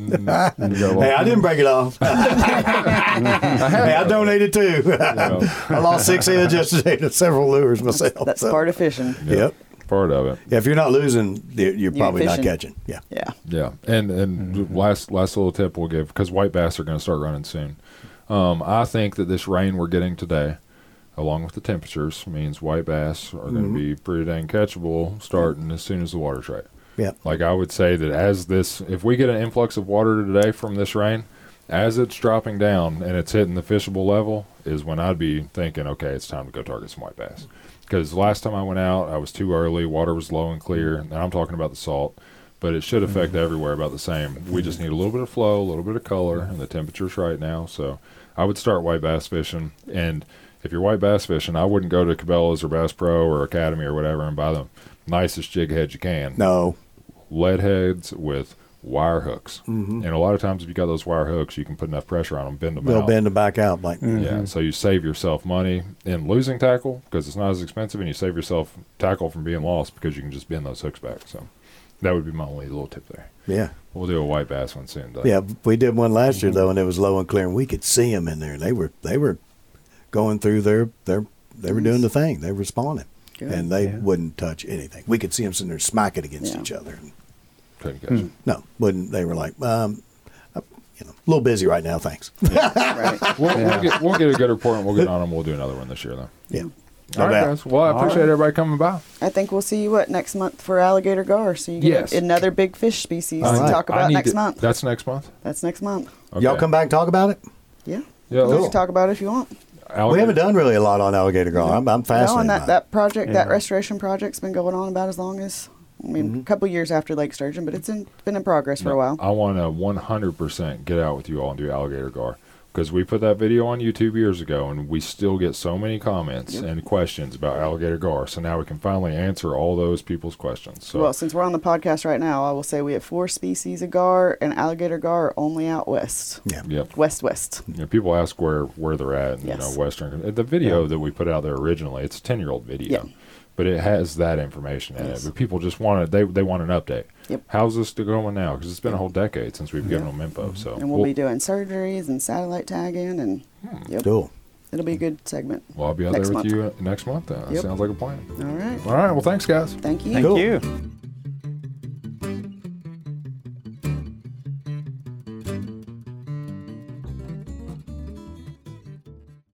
You got a hey, I didn't break it off. hey, I donated too. you know, I lost six heads yesterday to several lures myself. That's so- part of fishing. Yep. part of it. Yeah, if you're not losing, you're you're ain't probably not catching. Yeah. Yeah. Yeah, and and last last little tip we'll give because white bass are going to start running soon. Um, I think that this rain we're getting today, along with the temperatures, means white bass are going to mm-hmm. be pretty dang catchable starting as soon as the water's right. Yep. Like I would say that as this, if we get an influx of water today from this rain, as it's dropping down and it's hitting the fishable level, is when I'd be thinking, okay, it's time to go target some white bass. Because last time I went out, I was too early. Water was low and clear. Mm-hmm. And I'm talking about the salt, but it should affect mm-hmm. everywhere about the same. We just need a little bit of flow, a little bit of color, and the temperature's right now. So I would start white bass fishing. And if you're white bass fishing, I wouldn't go to Cabela's or Bass Pro or Academy or whatever and buy the nicest jig head you can No. lead heads with wire hooks. Mm-hmm. And a lot of times, if you got those wire hooks, you can put enough pressure on them, bend them They'll out. bend them back out. Like, Yeah, mm-hmm. so you save yourself money in losing tackle because it's not as expensive, and you save yourself tackle from being lost because you can just bend those hooks back. So that would be my only little tip there. yeah. We'll do a white bass one soon. Doug. Yeah, we did one last year though, and it was low and clear, and we could see them in there. They were they were going through their their they were doing the thing. They were spawning, Good. and they Yeah. wouldn't touch anything. We could see them sitting there smacking against Yeah. each other. couldn't catch. No, wouldn't. They were like, um, uh, you know, a little busy right now. Thanks. Right. We'll, we'll, get, we'll get a good report and we'll get on them. We'll do another one this year, though. yeah. All right, doubt. guys. Well, I appreciate everybody coming by. I think we'll see you what next month for alligator gar. So you get Yes. another big fish species All to right. talk about next to- month. That's next month. That's next month. Y'all come back and talk about it. Yeah. Yeah, We let's- can talk about it if you want. We haven't done really a lot on alligator gar. I'm, I'm No, and that, by that project, that restoration project's been going on about as long as, I mean, Mm-hmm. a couple years after Lake Sturgeon, but it's in, been in progress for a while. I want to 100% get out with you all and do alligator gar because we put that video on YouTube years ago and we still get so many comments and questions about alligator gar. So now we can finally answer all those people's questions. So Well, since we're on the podcast right now, I will say we have four species of gar, and alligator gar are only out west. yeah. Yep. West west. You know, people ask where where they're at. You Yes. know, Western. The video that we put out there originally, it's a ten year old video, Yeah. But it has that information in Yes. it. But people just want it. They they want an update. Yep. How's this going now? Because it's been a whole decade since we've given them info. Mm-hmm. So And we'll, be doing surgeries and satellite tagging, and hmm. yep, Cool. it'll be a good segment. well, I'll be out there with month. you uh, next month. Then. That Yep. sounds like a plan. All right. All right. Well, thanks, guys. Thank you. Thank Cool. you.